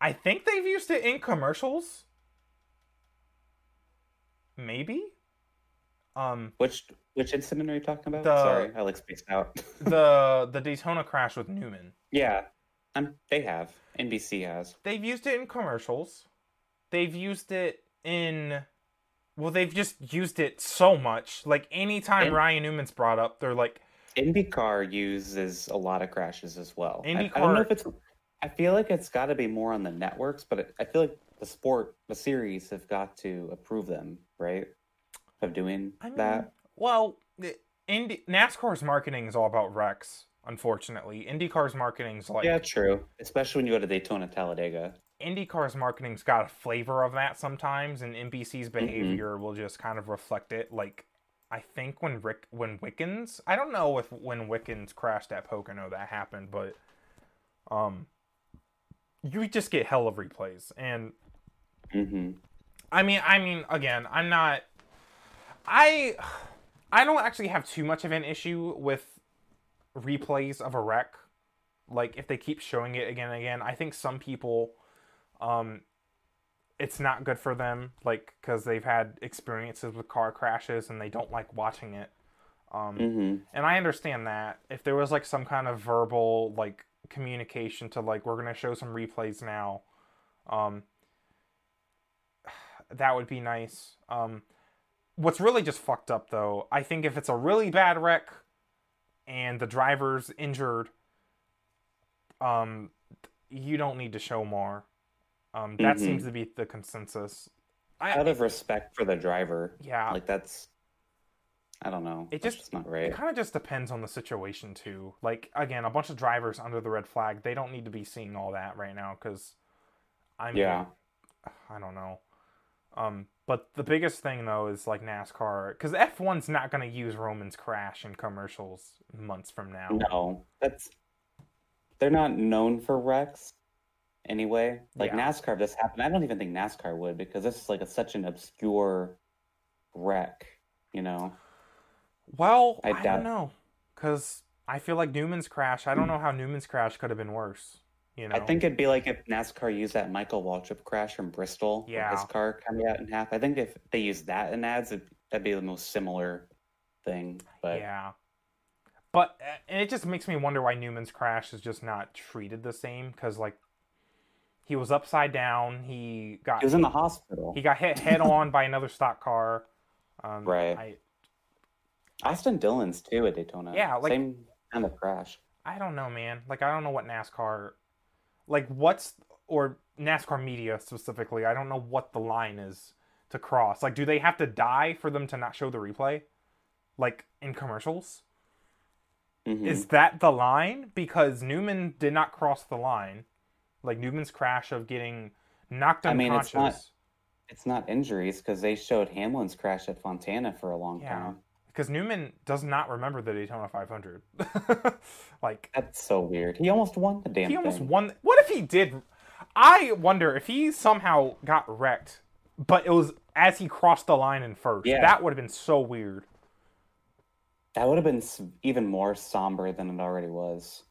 I think they've used it in commercials maybe. Um, which which incident are you talking about? The, Sorry, I like spaced out. the the Daytona crash with Newman. Yeah, um, they have. NBC has. They've used it in commercials. They've used it in. Well, they've just used it so much. Like anytime Ryan Newman's brought up, they're like. IndyCar uses a lot of crashes as well. IndyCar. I, I don't know if it's. I feel like it's got to be more on the networks, but it, I feel like the sport, the series have got to approve them, right? Of doing I mean, that. Well, Indy NASCAR's marketing is all about wrecks. Unfortunately, IndyCar's marketing's like yeah, true. Especially when you go to Daytona, Talladega. IndyCar's marketing's got a flavor of that sometimes, and NBC's mm-hmm. behavior mm-hmm. will just kind of reflect it. Like I think when Rick when Wickens, I don't know if when Wickens crashed at Pocono that happened, but um you just get hell of replays and mm-hmm. I mean I mean again I'm not I I don't actually have too much of an issue with replays of a wreck like if they keep showing it again and again I think some people um it's not good for them like because they've had experiences with car crashes and they don't like watching it um mm-hmm. and I understand that if there was like some kind of verbal like communication to like we're gonna show some replays now um that would be nice um what's really just fucked up though i think if it's a really bad wreck and the driver's injured um you don't need to show more um that Mhm. seems to be the consensus I, out of respect for the driver. yeah Like that's, I don't know. It That's just- not right. It kind of just depends on the situation too. Like again, a bunch of drivers under the red flag, they don't need to be seeing all that right now because I mean, Yeah. I don't know. Um, but the biggest thing though is like NASCAR because F1's not going to use Roman's crash in commercials months from now. No, that's they're not known for wrecks anyway. Like Yeah. NASCAR, if this happened, I don't even think NASCAR would because this is like a, such an obscure wreck. You know, Well, I I, doubt- don't know because I feel like Newman's crash. I don't know how Newman's crash could have been worse. You know, I think it'd be like if NASCAR used that Michael Waltrip crash from Bristol, Yeah. his car coming out in half. I think if they used that in ads, it, that'd be the most similar thing. But yeah. But uh, and it just makes me wonder why Newman's crash is just not treated the same because like he was upside down. He got he was in the hospital. he got hit head on by another stock car. Um, Right. I Austin Dillon's too at Daytona. Yeah, like- same kind of crash. I don't know, man. Like I don't know what NASCAR, like what's or NASCAR media specifically. I don't know what the line is to cross. Like, do they have to die for them to not show the replay? Like in commercials. Mhm. Is that the line? Because Newman did not cross the line. Like Newman's crash of getting knocked I mean, unconscious. it's not- It's not injuries because they showed Hamlin's crash at Fontana for a long Yeah. time. Because Newman does not remember the Daytona 500. like That's so weird. He almost won the damn he almost thing. won. What if he did? I wonder if he somehow got wrecked, but it was as he crossed the line in first. Yeah. That would have been so weird. That would have been even more somber than it already was.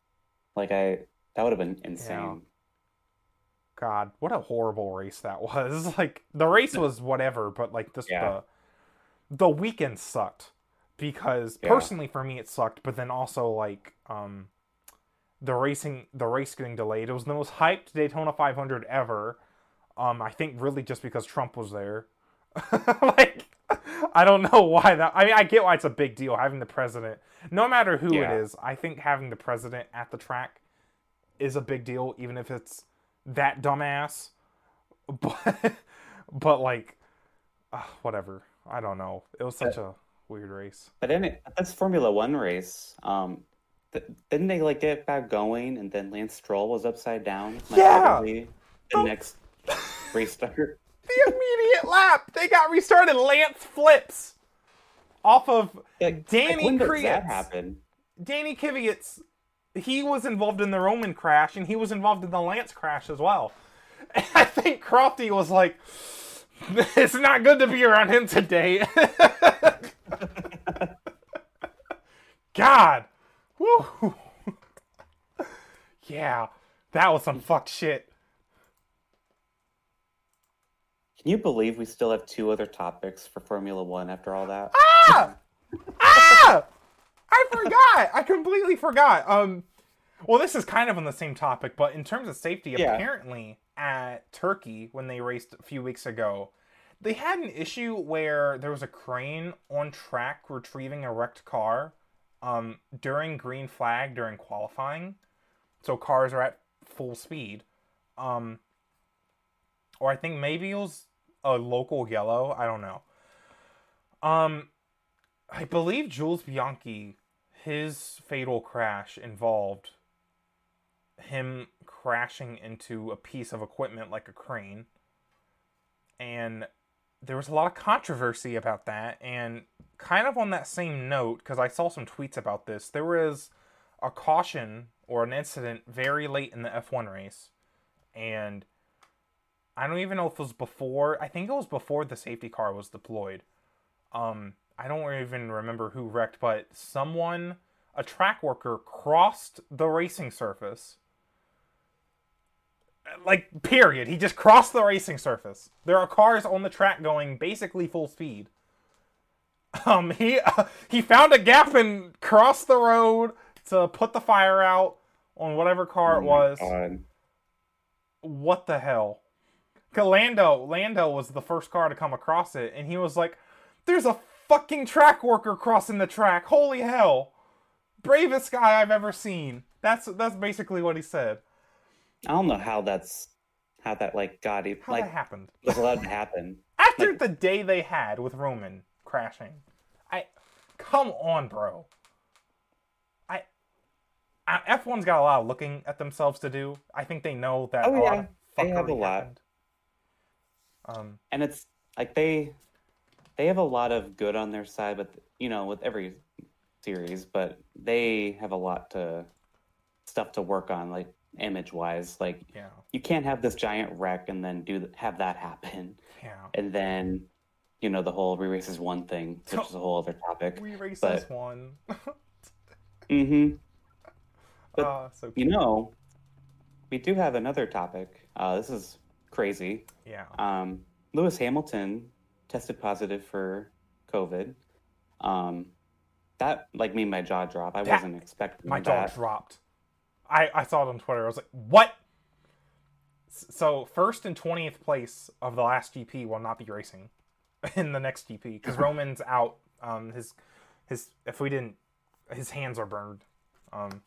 Like I, that would have been insane. God, what a horrible race that was. Like the race was whatever, but like just Yeah. the the weekend sucked because Yeah. personally for me it sucked, but then also like um the racing the race getting delayed. It was the most hyped Daytona 500 ever. Um I think really just because Trump was there. like I don't know why that I mean I get why it's a big deal having the president no matter who Yeah. it is. I think having the president at the track is a big deal even if it's that dumbass. But but like uh, whatever. I don't know. It was such a weird race. But in it, this Formula One race, um, th- didn't they like get back going, and then Lance Stroll was upside down? Like, Yeah. The Oh. next restart. The immediate lap, they got restarted. Lance flips off of Like, Danny like, that happen? Danny Kvyat. He was involved in the Roman crash, and he was involved in the Lance crash as well. And I think Crofty was like, "It's not good to be around him today." God, woo. yeah, that was some fucked shit. Can you believe we still have two other topics for Formula One after all that? ah! ah! I forgot. I completely forgot. Um, well, this is kind of on the same topic, but in terms of safety, Yeah. apparently at Turkey when they raced a few weeks ago, they had an issue where there was a crane on track retrieving a wrecked car um, during green flag during qualifying. So cars are at full speed. Um, or I think maybe it was a local yellow. I don't know. Um, I believe Jules Bianchi, his fatal crash involved him crashing into a piece of equipment like a crane. And there was a lot of controversy about that. And kind of on that same note, because I saw some tweets about this, there was a caution or an incident very late in the F1 race. and I don't even know if it was before. I think it was before the safety car was deployed. Um, I don't even remember who wrecked, but someone, a track worker, crossed the racing surface. Like, period. He just crossed the racing surface. There are cars on the track going basically full speed. Um, he uh, he found a gap and crossed the road to put the fire out on whatever car oh it was. God. What the hell? Lando Lando was the first car to come across it, and he was like, "There's a fucking track worker crossing the track! Holy hell! Bravest guy I've ever seen." That's that's basically what he said. I don't know how that's how that like got it. How like that happened? Was allowed to happen after like, the day they had with Roman crashing. I come on, bro. I, I F1's got a lot of looking at themselves to do. I think they know that. Oh yeah, they have a lot. Um, and it's like they they have a lot of good on their side, but you know, with every series, but they have a lot to stuff to work on, like image wise. Like, yeah. you can't have this giant wreck and then do have that happen. Yeah. And then, you know, the whole re races one thing, which is a whole other topic. Re races one. mm-hmm. But uh, so you know, we do have another topic. Uh, this is crazy. Yeah. Um, Lewis Hamilton tested positive for COVID. Um, that like made my jaw drop. I that, wasn't expecting my that. jaw dropped. I I saw it on Twitter. I was like, what? So first and twentieth place of the last GP will not be racing in the next GP because Roman's out. Um, his his if we didn't, his hands are burned. Um,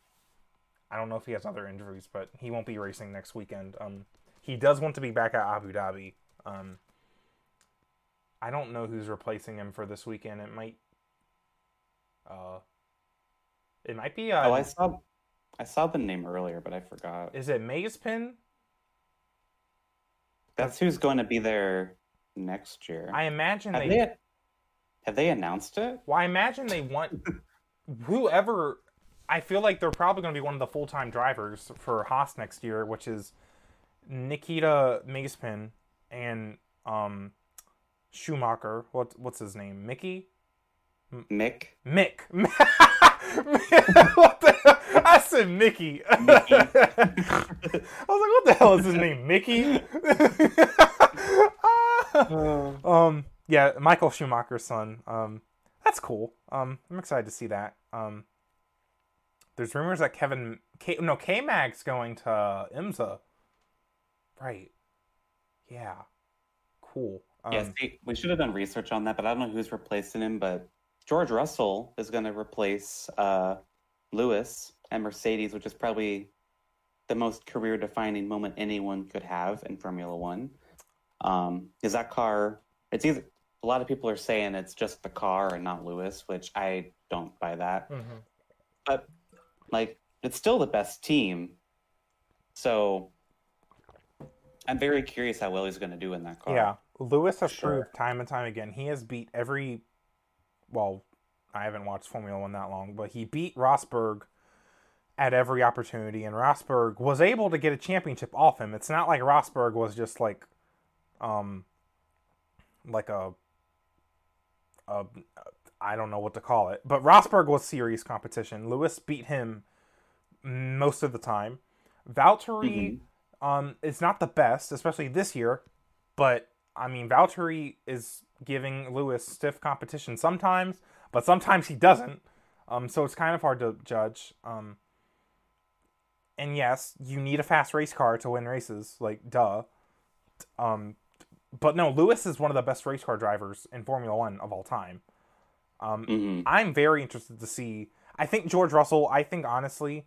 I don't know if he has other injuries, but he won't be racing next weekend. Um, he does want to be back at Abu Dhabi. Um, I don't know who's replacing him for this weekend. It might, uh, it might be. Uh, oh, I saw, I saw the name earlier, but I forgot. Is it Mazepin? That's who's going to be there next year. I imagine have they, they have they announced it. Well, I imagine they want whoever. I feel like they're probably going to be one of the full time drivers for Haas next year, which is Nikita Mazepin and um, Schumacher. What what's his name? Mickey. Mick. Mick. what the I said Mickey. I was like, what the hell is his name? Mickey? um, yeah, Michael Schumacher's son. Um, that's cool. Um, I'm excited to see that. Um, there's rumors that Kevin, K, no, K Mag's going to IMSA. Right. Yeah. Cool. Um, yeah, see, we should have done research on that, but I don't know who's replacing him. But George Russell is going to replace uh, Lewis and Mercedes, which is probably the most career defining moment anyone could have in Formula One. Um, is that car? It's either a lot of people are saying it's just the car and not Lewis, which I don't buy that. Mm-hmm. But like, it's still the best team. So I'm very curious how well he's going to do in that car. Yeah, Lewis has sure. proved time and time again he has beat every. Well, I haven't watched Formula One that long, but he beat Rosberg at every opportunity, and Rosberg was able to get a championship off him. It's not like Rosberg was just like, um, like a, a I don't know what to call it, but Rosberg was serious competition. Lewis beat him most of the time. Valtteri. Mm-hmm um, it's not the best, especially this year, but I mean, Valtteri is giving Lewis stiff competition sometimes, but sometimes he doesn't. Um, so it's kind of hard to judge. Um, and yes, you need a fast race car to win races, like duh. Um, but no, Lewis is one of the best race car drivers in Formula One of all time. Um, mm-hmm. I'm very interested to see. I think George Russell. I think honestly,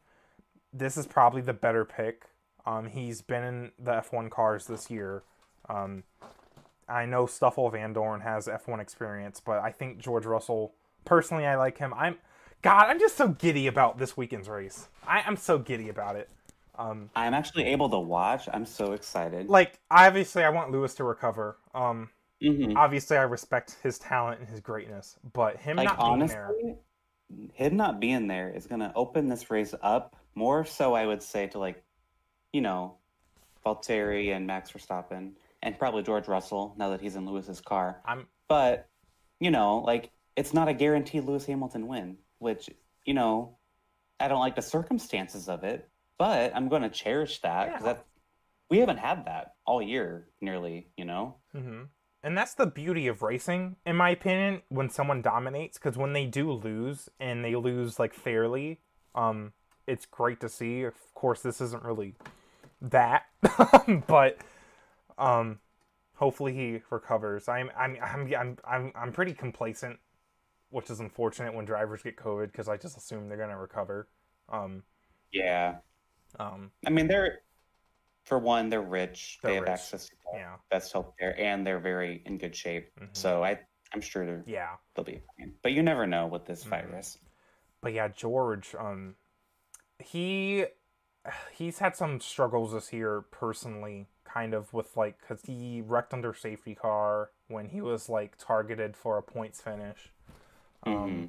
this is probably the better pick um, he's been in the F1 cars this year. Um, I know Stoffel Vandoorne has F1 experience, but I think George Russell, personally, I like him. I'm, God, I'm just so giddy about this weekend's race. I, am so giddy about it. Um, I'm actually able to watch. I'm so excited. Like, obviously, I want Lewis to recover. Um, mm-hmm. Obviously, I respect his talent and his greatness, but him like, not honestly, being there, him not being there is going to open this race up more so. I would say to like you know, Valtteri and Max Verstappen, and probably George Russell now that he's in Lewis's car. I'm, but you know, like it's not a guaranteed Lewis Hamilton win, which you know, I don't like the circumstances of it, but I'm going to cherish that because yeah. that we haven't had that all year nearly. You know. Mm-hmm. And that's the beauty of racing, in my opinion, when someone dominates. Because when they do lose and they lose like fairly, um, it's great to see. Of course, this isn't really that, but um, hopefully he recovers. I'm I'm I'm I'm I'm I'm pretty complacent, which is unfortunate when drivers get COVID because I just assume they're gonna recover. Um, yeah. Um, I mean, they're for one, they're rich. They're they have rich. access to yeah. best health care, and they're very in good shape. Mm-hmm. So I I'm sure they're yeah they'll be fine. But you never know with this mm-hmm. virus. But yeah, George, um, he he's had some struggles this year personally kind of with like because he wrecked under safety car when he was like targeted for a points finish um, mm-hmm.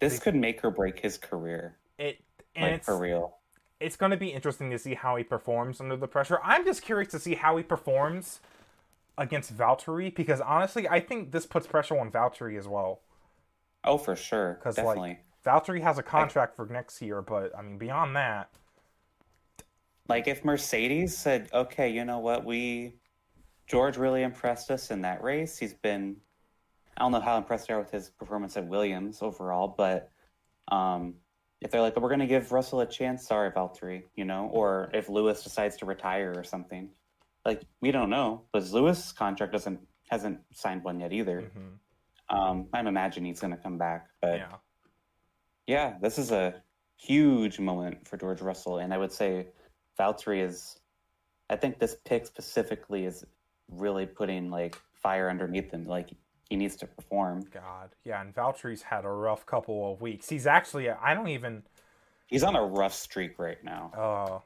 this could make or break his career it like for real it's going to be interesting to see how he performs under the pressure i'm just curious to see how he performs against Valtteri because honestly I think this puts pressure on Valtteri as well. Oh, for sure. Because like Valtteri has a contract I... for next year, but I mean beyond that, like if Mercedes said, "Okay, you know what? We George really impressed us in that race. He's been I don't know how impressed they are with his performance at Williams overall, but um, if they're like, "We're going to give Russell a chance," sorry, Valtteri, you know, or if Lewis decides to retire or something, like we don't know because Lewis' contract doesn't hasn't signed one yet either. Mm-hmm. Um, I'm imagining he's going to come back, but yeah. yeah, this is a huge moment for George Russell, and I would say Valtteri is, I think this pick specifically is really putting like fire underneath him. Like he needs to perform. God, yeah, and Valtteri's had a rough couple of weeks. He's actually, I don't even. He's on a rough streak right now. Oh, uh,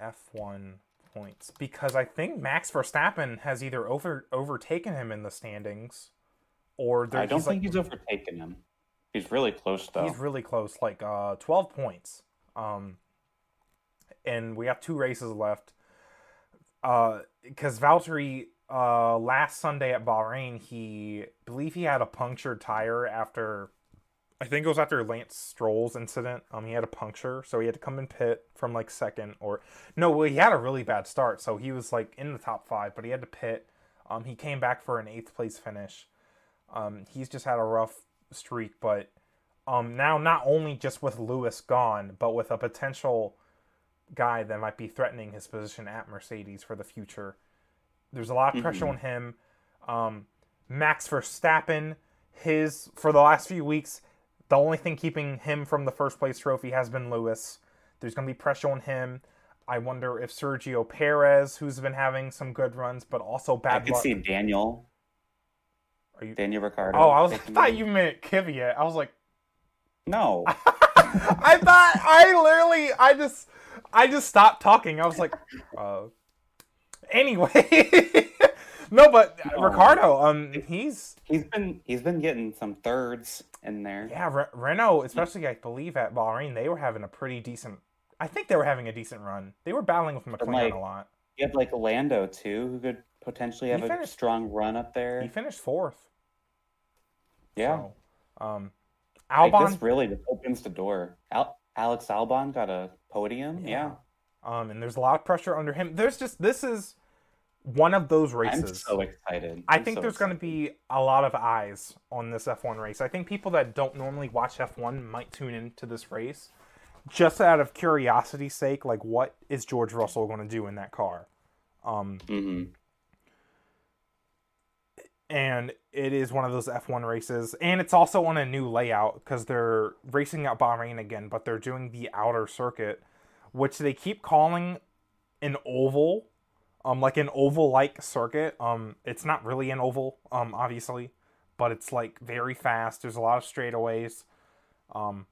F one points because I think Max Verstappen has either over overtaken him in the standings, or I don't think like, he's overtaken him. He's really close though. He's really close, like uh, twelve points. Um, and we have two races left. Because uh, Valtteri, uh, last Sunday at Bahrain, he believe he had a punctured tire after, I think it was after Lance Stroll's incident. Um, he had a puncture, so he had to come in pit from like second or no, well, he had a really bad start, so he was like in the top five, but he had to pit. Um, he came back for an eighth place finish. Um, he's just had a rough streak, but um, now not only just with Lewis gone, but with a potential guy that might be threatening his position at Mercedes for the future. There's a lot of pressure mm-hmm. on him. Um, Max Verstappen, his for the last few weeks, the only thing keeping him from the first place trophy has been Lewis. There's going to be pressure on him. I wonder if Sergio Perez, who's been having some good runs, but also bad. I could luck. see Daniel. Are you Daniel Ricciardo? Oh, I was I thought you meant Kvyat. I was like, no. I thought I literally I just I just stopped talking. I was like, uh, anyway. no, but no. Ricciardo, um, he's he's been he's been getting some thirds in there. Yeah, Re- Renault, especially I believe at Bahrain, they were having a pretty decent. I think they were having a decent run. They were battling with McLaren like, a lot. You had like Lando too, who could potentially have finished, a strong run up there. He finished fourth. Yeah. So, um, Albon like this really just opens the door. Al- Alex Albon got a podium. Yeah. yeah. Um, and there's a lot of pressure under him. There's just this is one of those races. I'm so excited. I think so there's going to be a lot of eyes on this F1 race. I think people that don't normally watch F1 might tune into this race just out of curiosity's sake. Like, what is George Russell going to do in that car? Um, mm-hmm and it is one of those F1 races, and it's also on a new layout because they're racing at Bahrain again, but they're doing the outer circuit, which they keep calling an oval, um, like an oval-like circuit. Um, it's not really an oval, um, obviously, but it's like very fast. There's a lot of straightaways. Um,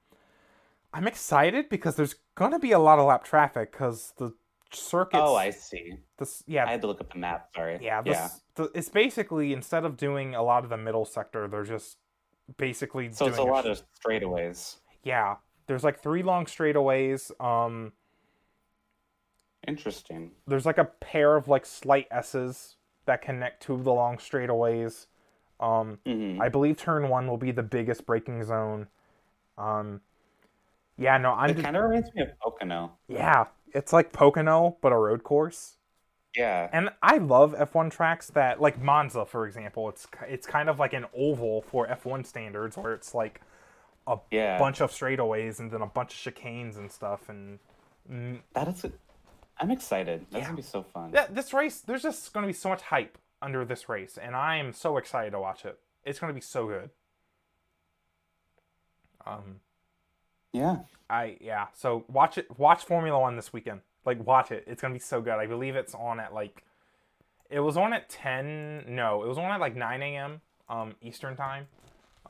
I'm excited because there's gonna be a lot of lap traffic because the circuit. Oh, I see. This, yeah, I had to look up the map. Sorry. Yeah, this, yeah. The, it's basically instead of doing a lot of the middle sector, they're just basically. So it's a, a lot of straightaways. Yeah, there's like three long straightaways. Um, Interesting. There's like a pair of like slight S's that connect two of the long straightaways. Um, mm-hmm. I believe turn one will be the biggest braking zone. Um, yeah, no, I'm. It kind of reminds me of Pocono. Yeah, it's like Pocono, but a road course. Yeah. And I love F1 tracks that, like Monza, for example. It's it's kind of like an oval for F1 standards, where it's like a yeah. bunch of straightaways and then a bunch of chicanes and stuff. And mm, that is, I'm excited. That's yeah. gonna be so fun. Yeah, this race, there's just gonna be so much hype under this race, and I am so excited to watch it. It's gonna be so good. Um. Yeah. I yeah. So watch it. Watch Formula One this weekend. Like watch it. It's gonna be so good. I believe it's on at like. It was on at ten. No, it was on at like nine a.m. Um, Eastern time.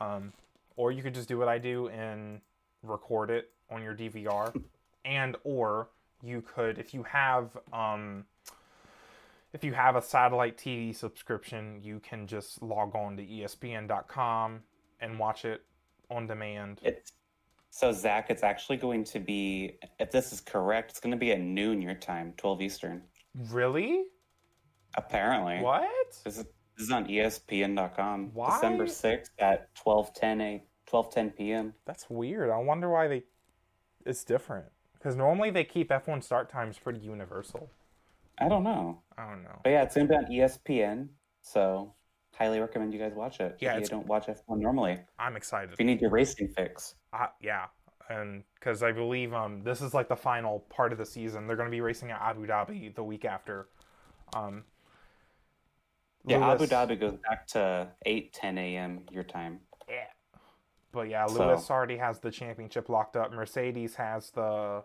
Um, or you could just do what I do and record it on your DVR, and or you could if you have um. If you have a satellite TV subscription, you can just log on to ESPN.com and watch it on demand. It's so Zack, it's actually going to be, if this is correct, it's going to be at noon your time, twelve Eastern. Really? Apparently. What? This is, this is on ESPN.com. Why? December sixth at twelve ten a twelve ten p.m. That's weird. I wonder why they. It's different because normally they keep F one start times pretty universal. I don't know. I don't know. But yeah, it's going to be on ESPN. So highly recommend you guys watch it. Yeah, if you don't watch F1 normally. I'm excited. If you need your racing fix. Uh, yeah, and because I believe um this is like the final part of the season. They're going to be racing at Abu Dhabi the week after. Um, yeah, Lewis, Abu Dhabi goes back to 8, 10 a.m. your time. Yeah. But yeah, Lewis so. already has the championship locked up. Mercedes has the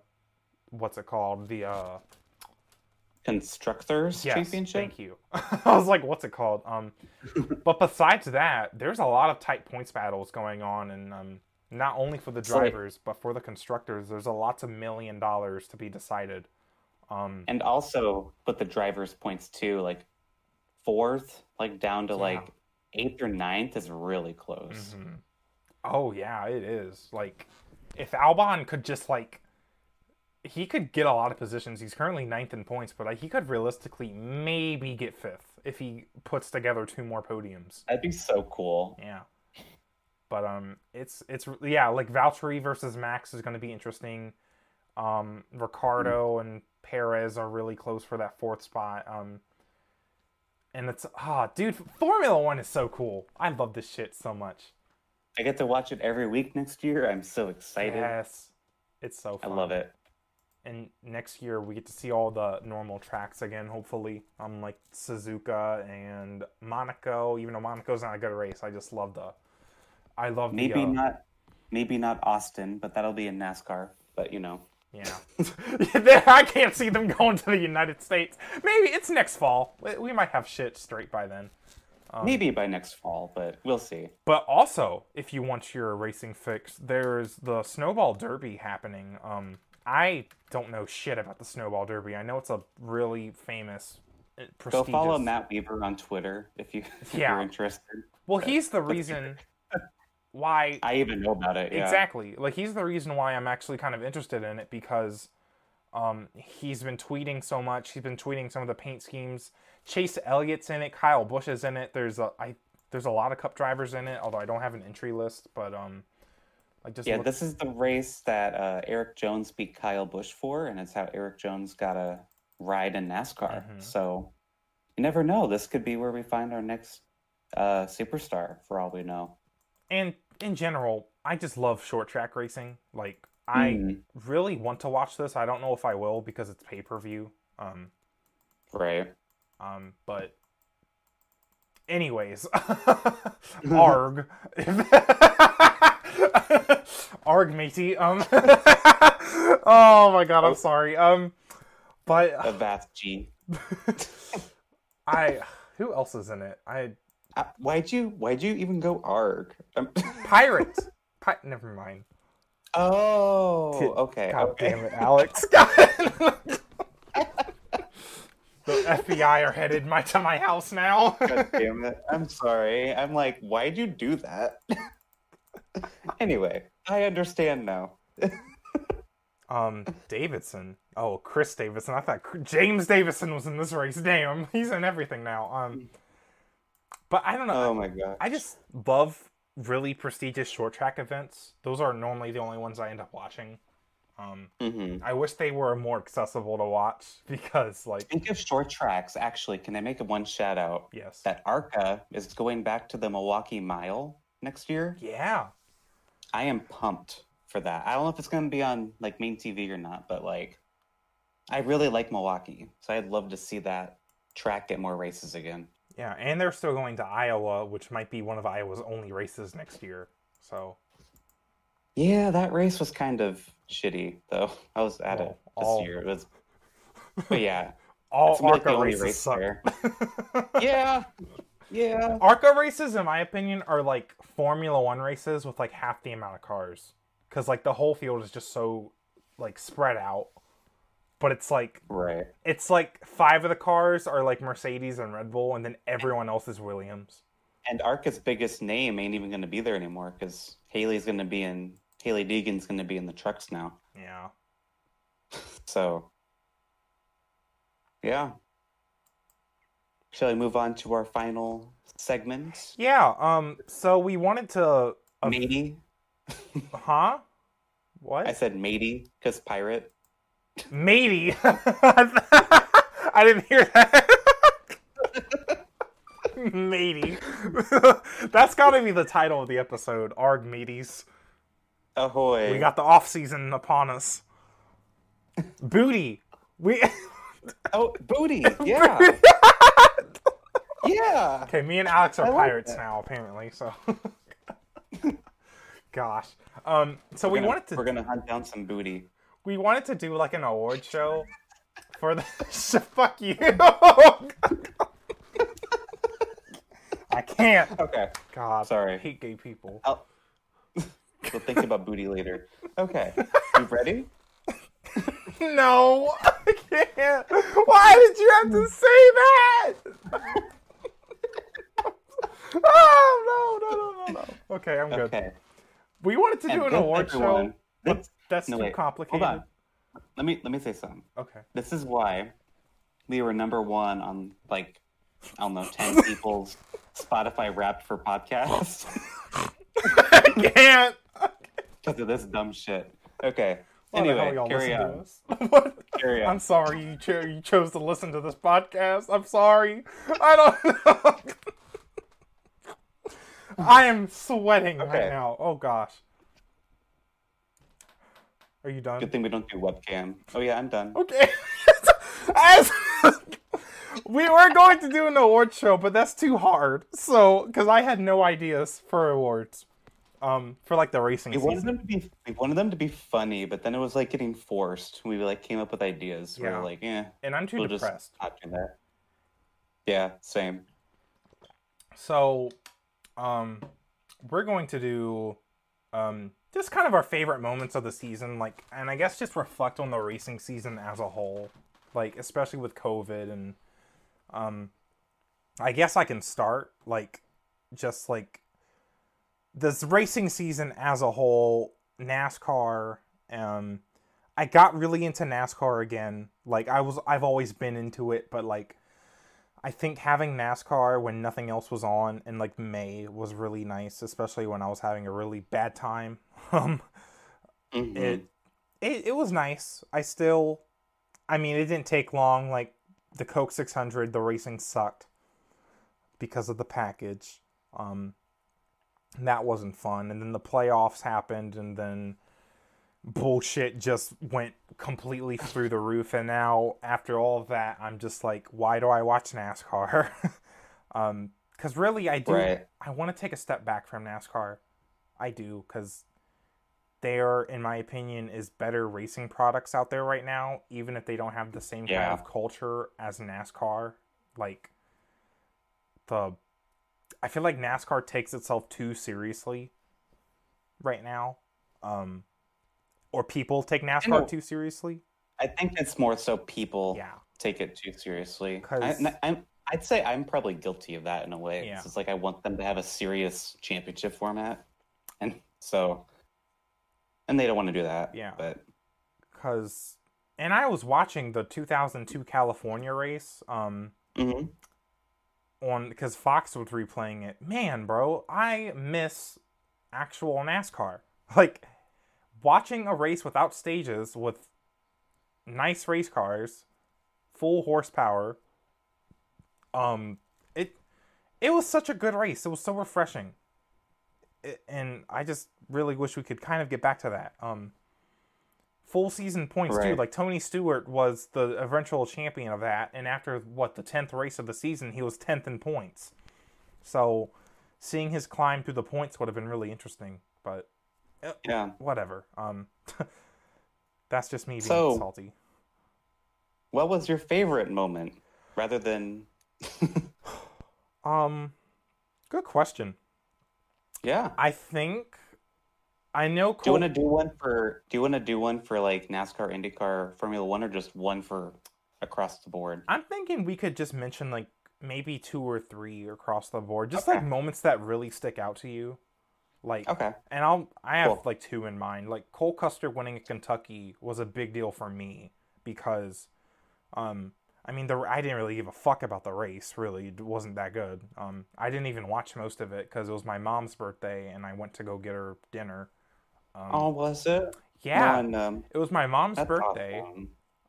what's it called? The uh constructors yes, championship. Thank you. I was like, what's it called? Um, but besides that, there's a lot of tight points battles going on, and um, not only for the drivers but for the constructors. There's a lots of million dollars to be decided. Um, and also with the drivers' points too, like fourth, like down to yeah. like eighth or ninth is really close. Mm-hmm. Oh yeah, it is. Like if Albon could just like he could get a lot of positions. He's currently ninth in points, but he could realistically maybe get fifth if he puts together two more podiums. That'd be so cool. Yeah. But um, it's it's yeah, like Valtteri versus Max is going to be interesting. Um, Ricciardo mm-hmm. and Perez are really close for that fourth spot. Um, and it's ah, dude, Formula One is so cool. I love this shit so much. I get to watch it every week next year. I'm so excited. Yes, it's so. Fun. I love it and next year we get to see all the normal tracks again hopefully um like suzuka and monaco. Even though monaco's not a good race i just love the i love maybe the, uh, not maybe not austin but that'll be in nascar but you know. Yeah. I can't see them going to the united states. Maybe it's next fall. We might have shit straight by then. Um, Maybe by next fall, but we'll see. But also, if you want your racing fix, there's the Snowball Derby happening um, I don't know shit about the Snowball Derby. I know it's a really famous, prestigious... Go follow Matt Weaver on Twitter if you if yeah. you're interested. Well, he's the reason why I even know about it. Yeah. Exactly. Like he's the reason why I'm actually kind of interested in it because um, he's been tweeting so much. He's been tweeting some of the paint schemes. Chase Elliott's in it. Kyle Busch is in it. There's a I there's a lot of Cup drivers in it. Although I don't have an entry list, but um, like just yeah, look... this is the race that uh, Erik Jones beat Kyle Busch for, and it's how Erik Jones got a ride in NASCAR. Mm-hmm. So you never know. This could be where we find our next uh, superstar, for all we know. And in general, I just love short track racing. Like I mm. really want to watch this. I don't know if I will because it's pay per view. Um, right. Um, but anyways, arg. Arg, matey. Um. oh my god, I'm oh. sorry. Um, but a vast G. I. Who else is in it? I. Uh, why'd you Why'd you even go Arg? Um... Pirate. Pi- Never mind. Oh, okay. God okay. damn it, Alex. the FBI are headed my to my house now. God damn it! I'm sorry. I'm like, why'd you do that? Anyway, I understand now. Um, Davidson. Oh, Chris Davidson. I thought James Davison was in this race. Damn, he's in everything now. Um, but I don't know. Oh my god. I just love really prestigious short track events. Those are normally the only ones I end up watching. Um, mm-hmm. I wish they were more accessible to watch because, like, think of short tracks. Actually, can I make a one shout out? Yes. That ARCA is going back to the Milwaukee Mile next year. Yeah. I am pumped for that. I don't know if it's going to be on like main TV or not, but like, I really like Milwaukee, so I'd love to see that track get more races again. Yeah, and they're still going to Iowa, which might be one of Iowa's only races next year. So. Yeah, that race was kind of shitty though. I was at well, it this all... year. It was, but yeah, all ARCA like races race suck. yeah, yeah. ARCA races, in my opinion, are like Formula One races with like half the amount of cars, because like the whole field is just so like spread out. But it's like right. It's like five of the cars are like Mercedes and Red Bull, and then everyone else is Williams. And ARCA's biggest name ain't even going to be there anymore because Hailie's going to be in Hailie Deegan's going to be in the trucks now. Yeah. So, yeah. Shall we move on to our final segment? Yeah. Um. So we wanted to. Uh, matey. huh? What? I said matey because pirate. Matey. I didn't hear that. matey. That's got to be the title of the episode. Arg mateys. Ahoy. We got the off season upon us. Booty. We Oh, booty. Yeah. Yeah. Okay, me and Alex are pirates now apparently, so Gosh. Um so we're we gonna, wanted to We're going to hunt down some booty. We wanted to do like an award show for the fuck you. I can't. Okay. God. Sorry. I hate gay people. I'll... We'll think about booty later. Okay. You ready? no, I can't. Why did you have to say that? oh no, no, no, no, no. Okay, I'm good. Okay. We wanted to do an award everyone. show, but that's no, too wait. complicated. Hold on. Let me let me say something. Okay. This is why we were number one on like I don't know ten people's Spotify Wrapped for podcasts. I can't because of this dumb shit. Okay. anyway, carry on. carry on. I'm sorry you, cho- you chose to listen to this podcast. I'm sorry. I don't know. I am sweating okay. right now. Oh gosh. Are you done? Good thing we don't do webcam. Oh yeah, I'm done. Okay. As we were going to do an award show, but that's too hard. So, because I had no ideas for awards um for like the racing we season. wanted them to be we wanted them to be funny but then it was like getting forced we like came up with ideas yeah. we were like yeah and i'm too we'll depressed just do that yeah same so um we're going to do um just kind of our favorite moments of the season like and i guess just reflect on the racing season as a whole like especially with covid and um i guess i can start like just like this racing season as a whole, NASCAR, um, I got really into NASCAR again. Like I was, I've always been into it, but like, I think having NASCAR when nothing else was on in like May was really nice, especially when I was having a really bad time. Um, mm-hmm. it, it it was nice. I still, I mean, it didn't take long. Like the Coke 600, the racing sucked because of the package. Um, that wasn't fun. And then the playoffs happened, and then bullshit just went completely through the roof. And now, after all of that, I'm just like, why do I watch NASCAR? um, because really, I do. Right. I want to take a step back from NASCAR. I do because there, in my opinion, is better racing products out there right now. Even if they don't have the same yeah. kind of culture as NASCAR, like the I feel like NASCAR takes itself too seriously right now. Um, or people take NASCAR too seriously. I think it's more so people yeah. take it too seriously. I, am I'd say I'm probably guilty of that in a way. Yeah. It's like I want them to have a serious championship format, and so, and they don't want to do that. Yeah, but Cause, and I was watching the 2002 California race. Um, mm-hmm. on because Fox was replaying it. Man, bro, I miss actual NASCAR. Like watching a race without stages with nice race cars, full horsepower. Um, it it was such a good race. It was so refreshing, it, and I just really wish we could kind of get back to that. Um, full season points right. too. Like Tony Stewart was the eventual champion of that, and after what the tenth race of the season, he was tenth in points. So, seeing his climb through the points would have been really interesting. But yeah, whatever. Um, that's just me being so, salty. What was your favorite moment, rather than? um, good question. Yeah, I think I know. Cole... Do you want to do one for? Do you want to do one for like NASCAR, IndyCar, Formula One, or just one for across the board? I'm thinking we could just mention like maybe two or three across the board, just okay. like moments that really stick out to you. Like okay, and I'll I have cool. like two in mind. Like Cole Custer winning at Kentucky was a big deal for me because, um, I mean the I didn't really give a fuck about the race. Really, it wasn't that good. Um, I didn't even watch most of it because it was my mom's birthday and I went to go get her dinner. Um, oh, was it? Yeah, and, um, it was my mom's birthday.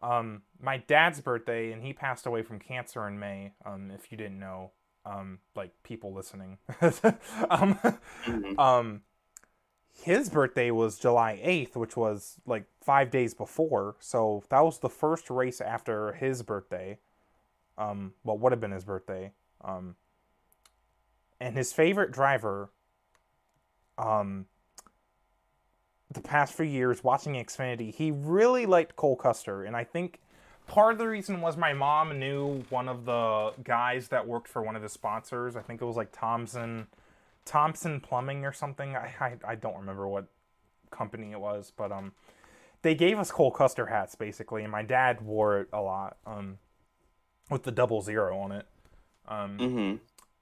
Um, my dad's birthday, and he passed away from cancer in May. Um, if you didn't know, um, like people listening. um, mm-hmm. um, his birthday was July 8th, which was like five days before. So that was the first race after his birthday. Um, what would have been his birthday. Um, and his favorite driver, um, the past few years watching Xfinity, he really liked Cole Custer. And I think part of the reason was my mom knew one of the guys that worked for one of the sponsors. I think it was like Thompson, Thompson Plumbing or something. I, I, I don't remember what company it was, but um, they gave us Cole Custer hats basically, and my dad wore it a lot um, with the double zero on it. Um, mm-hmm.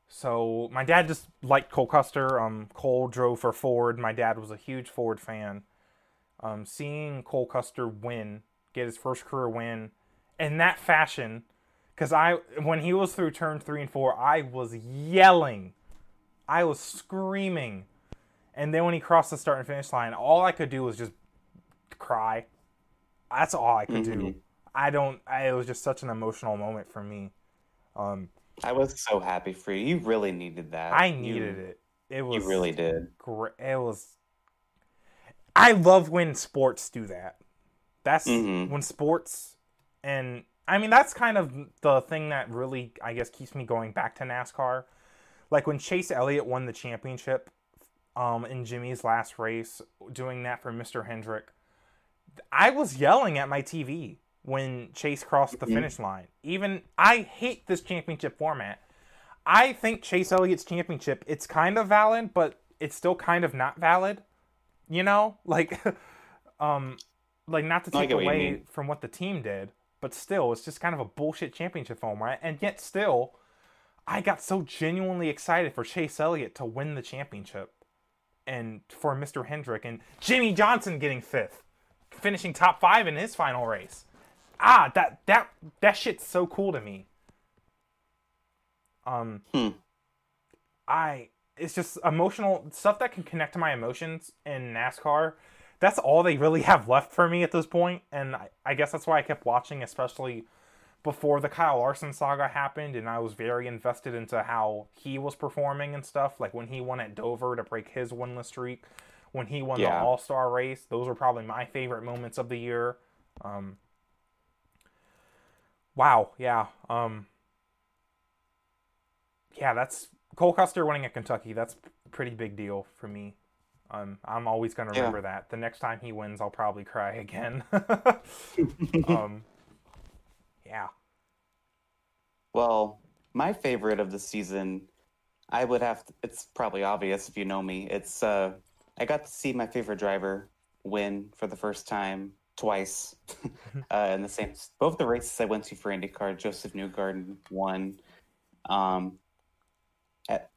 So my dad just liked Cole Custer. Um, Cole drove for Ford. My dad was a huge Ford fan. Um, seeing Cole Custer win, get his first career win in that fashion because I when he was through turn three and four, I was yelling, I was screaming, and then when he crossed the start and finish line, all I could do was just cry. That's all I could mm-hmm. do. I don't. I, it was just such an emotional moment for me. Um, I was so happy for you. You really needed that. I needed you, it. It was. You really did. Great. It was. I love when sports do that. That's mm-hmm. when sports and I mean that's kind of the thing that really I guess keeps me going back to NASCAR. Like when Chase Elliott won the championship um, in Jimmie's last race, doing that for Mr. Hendrick, I was yelling at my TV when Chase crossed the finish line. Even I hate this championship format. I think Chase Elliott's championship it's kind of valid, but it's still kind of not valid. You know, like um like not to take away from what the team did, but still, it's just kind of a bullshit championship right? And yet, still, I got so genuinely excited for Chase Elliott to win the championship and for Mr. Hendrick and Jimmie Johnson getting fifth, finishing top five in his final race. Ah, that that that shit's so cool to me. Um, hmm. I it's just emotional stuff that can connect to my emotions in NASCAR that's all they really have left for me at this point, and I, I guess that's why I kept watching, especially before the Kyle Larson saga happened, and I was very invested into how he was performing and stuff. Like when he won at Dover to break his winless streak, when he won yeah. the All Star race, those were probably my favorite moments of the year. Um, wow, yeah, um, yeah, that's Cole Custer winning at Kentucky. That's a pretty big deal for me. Um, I'm always going to remember yeah. that. The next time he wins, I'll probably cry again. um, yeah. Well, my favorite of the season, I would have. To, it's probably obvious if you know me. It's uh, I got to see my favorite driver win for the first time twice uh, in the same both the races I went to for IndyCar. Josef Newgarden won. Um, at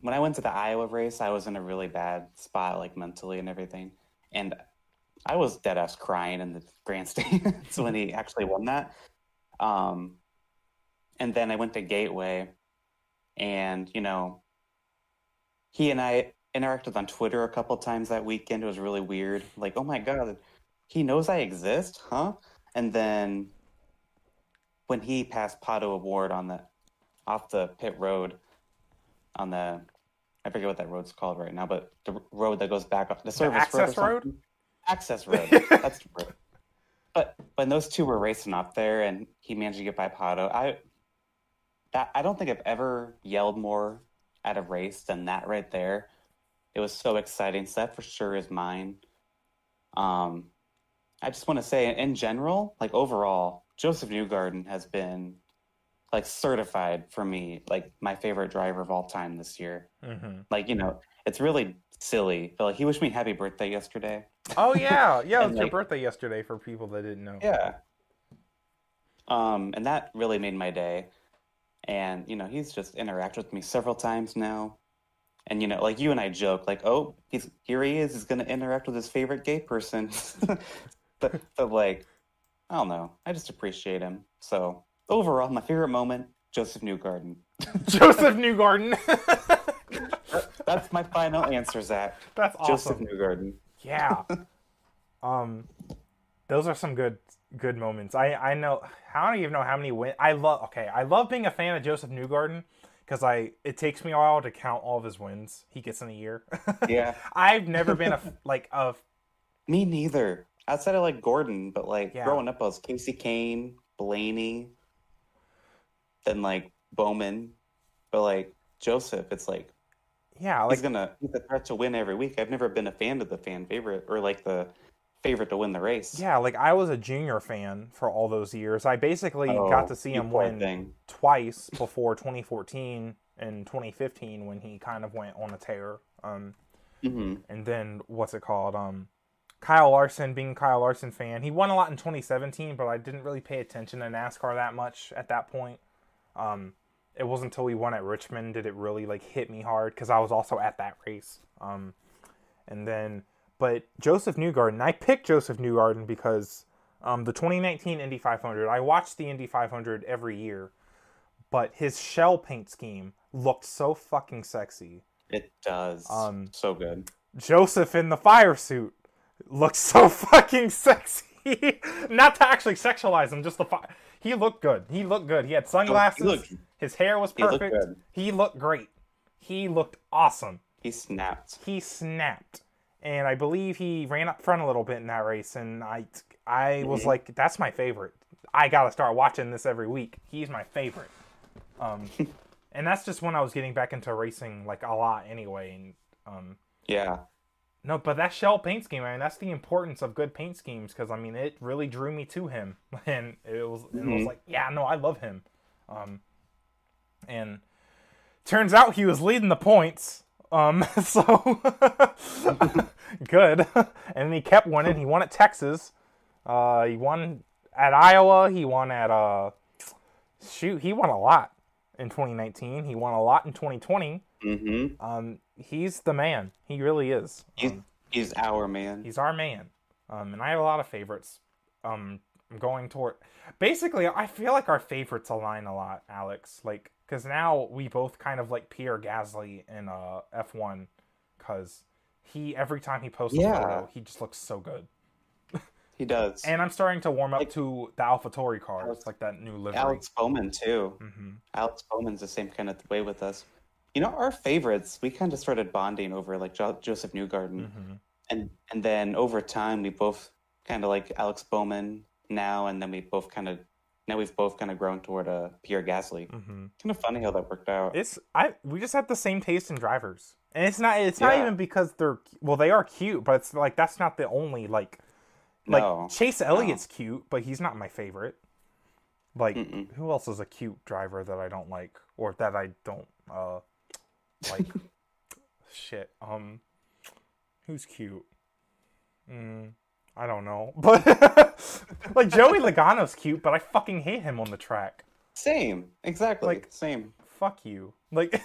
when I went to the Iowa race, I was in a really bad spot, like mentally and everything. And I was dead ass crying in the grandstands when he actually won that. Um, and then I went to Gateway, and you know, he and I interacted on Twitter a couple times that weekend. It was really weird. Like, oh my god, he knows I exist, huh? And then when he passed Pato O'Ward on the off the pit road on the I forget what that road's called right now, but the road that goes back up the service the access road, road? access road. That's the road. But when those two were racing up there, and he managed to get by Pato, I that I don't think I've ever yelled more at a race than that right there. It was so exciting. So that for sure is mine. Um, I just want to say, in general, like overall, Josef Newgarden has been like certified for me, like my favorite driver of all time this year. Mm-hmm. Like you know, it's really silly, but like he wished me happy birthday yesterday. Oh yeah, yeah, it was like, your birthday yesterday for people that didn't know. Yeah. Um, and that really made my day. And you know, he's just interacted with me several times now. And you know, like you and I joke, like, oh, he's here he is, he's gonna interact with his favorite gay person. but but like, I don't know. I just appreciate him. So overall, my favorite moment, Josef Newgarden. Josef Newgarden. That's my final answer, Zach. That's awesome. Josef Newgarden. Yeah. um, those are some good good moments. I I know. I don't even know how many win. I love. Okay, I love being a fan of Josef Newgarden because I it takes me a while to count all of his wins he gets in a year. Yeah, I've never been a like of. Me neither. Outside of like Gordon, but like yeah. growing up, I was Kasey Kahne, Blaney, then like Bowman, but like Josef, it's like yeah, like, he's gonna he's a threat to win every week. I've never been a fan of the fan favorite or like the favorite to win the race. Yeah, like I was a junior fan for all those years. I basically oh, got to see him win thing. twice before 2014 and 2015 when he kind of went on a tear. Um, mm-hmm. And then what's it called? Um, Kyle Larson, being Kyle Larson fan, he won a lot in 2017, but I didn't really pay attention to NASCAR that much at that point. Um, it wasn't until we won at Richmond did it really like hit me hard because I was also at that race. Um, and then but Josef Newgarden, I picked Josef Newgarden because um, the 2019 Indy 500, I watched the Indy 500 every year, but his shell paint scheme looked so fucking sexy. It does. Um, so good. Josef in the fire suit looks so fucking sexy. Not to actually sexualize him, just the fire. He looked good. He looked good. He had sunglasses. He looked, his hair was perfect. He looked, he looked great. He looked awesome. He snapped. He snapped and I believe he ran up front a little bit in that race, and I I was mm-hmm. like, that's my favorite. I gotta start watching this every week. He's my favorite. Um, and that's just when I was getting back into racing like a lot anyway. And um, yeah, no, but that shell paint scheme, I mean, that's the importance of good paint schemes because I mean, it really drew me to him, and it was mm-hmm. it was like, yeah, no, I love him. Um, and turns out he was leading the points um, so good. and he kept winning. He won at Texas. Uh, he won at Iowa. He won at uh, shoot. He won a lot in 2019. He won a lot in 2020. Mm-hmm. Um, he's the man. He really is. He's, um, he's our man. He's our man. Um, and I have a lot of favorites. Um, I'm going toward. Basically, I feel like our favorites align a lot, Alex. Like because now we both kind of like Pierre Gasly in uh, F1 because he every time he posts yeah. a photo, he just looks so good. he does. And I'm starting to warm up like, to the AlphaTauri cars, Alex, like that new livery. Alex Bowman too. Mm-hmm. Alex Bowman's the same kind of way with us. You know, our favorites, we kind of started bonding over like jo- Josef Newgarden, mm-hmm. and and then over time we both kind of like Alex Bowman now, and then we both kind of now we've both kind of grown toward a uh, Pierre Gasly. Mm-hmm. Kind of funny how that worked out. It's I we just have the same taste in drivers, and it's not it's yeah. not even because they're well they are cute, but it's like that's not the only like like no. Chase Elliott's no. cute, but he's not my favorite. Like Mm-mm. who else is a cute driver that I don't like or that I don't uh like? shit. Um, who's cute? Mm. I don't know, but like Joey Logano's cute, but I fucking hate him on the track. Same, exactly, like same. Fuck you, like.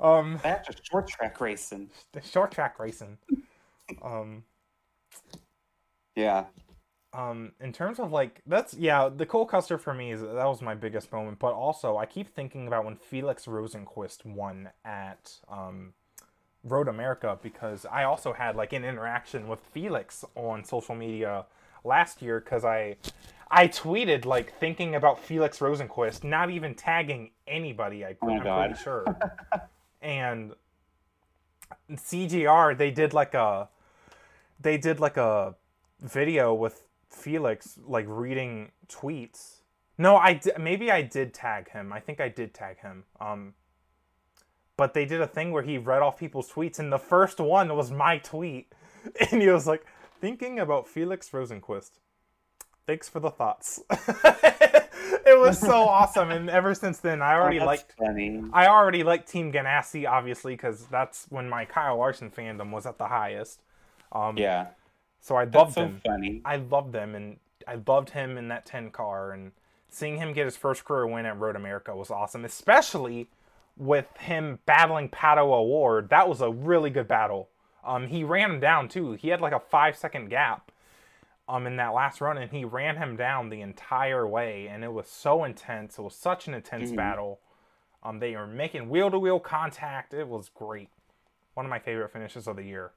um, that's a short track racing. The short track racing. um, yeah. Um, in terms of like that's yeah, the Cole Custer for me is that was my biggest moment. But also, I keep thinking about when Felix Rosenqvist won at um, Road America because I also had like an interaction with Felix on social media last year because I I tweeted like thinking about Felix Rosenqvist, not even tagging anybody. I, oh I'm God. pretty sure. and CGR they did like a they did like a video with Felix like reading tweets. No, I di- maybe I did tag him. I think I did tag him. Um, but they did a thing where he read off people's tweets, and the first one was my tweet, and he was like, "Thinking about Felix Rosenqvist. Thanks for the thoughts." it was so awesome, and ever since then, I already oh, liked. Funny. I already liked Team Ganassi, obviously, because that's when my Kyle Larson fandom was at the highest. Um, yeah. So I loved so him. Funny. I loved them, and I loved him in that ten car, and seeing him get his first career win at Road America was awesome, especially with him battling Pato O'Ward. That was a really good battle. Um, he ran him down too. He had like a five second gap um in that last run, and he ran him down the entire way, and it was so intense. It was such an intense mm-hmm. battle. Um, they were making wheel to wheel contact. It was great. One of my favorite finishes of the year.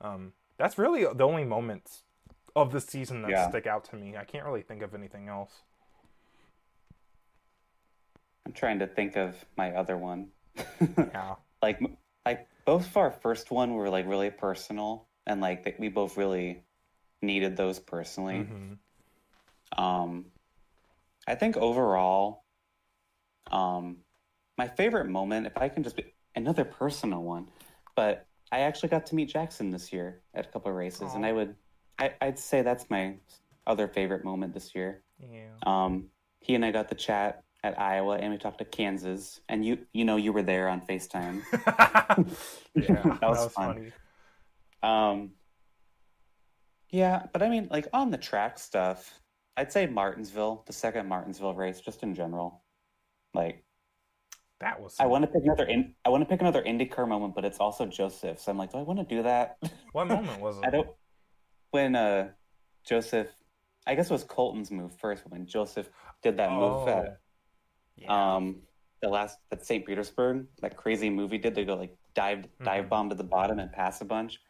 Um, that's really the only moments of the season that yeah. stick out to me. I can't really think of anything else. I'm trying to think of my other one. yeah. Like like both of our first one were like really personal and like we both really needed those personally. Mm-hmm. Um I think overall um my favorite moment if I can just be another personal one, but I actually got to meet Jackson this year at a couple of races, Aww. and I would, I, would say that's my other favorite moment this year. Yeah. Um, he and I got the chat at Iowa, and we talked to Kansas, and you, you know, you were there on Facetime. yeah, that was, that was fun. Funny. Um, yeah, but I mean, like on the track stuff, I'd say Martinsville, the second Martinsville race, just in general. Like, that was. I want to pick another. In, I want to pick another IndyCar moment, but it's also Josef. So I'm like, do I want to do that? What moment was it? I don't. When uh, Josef, I guess it was Colton's move first. When Josef did that oh, move at, yeah. um, the last at St. Petersburg, that crazy move he did. They go like dive mm-hmm. dive bomb to the bottom and pass a bunch.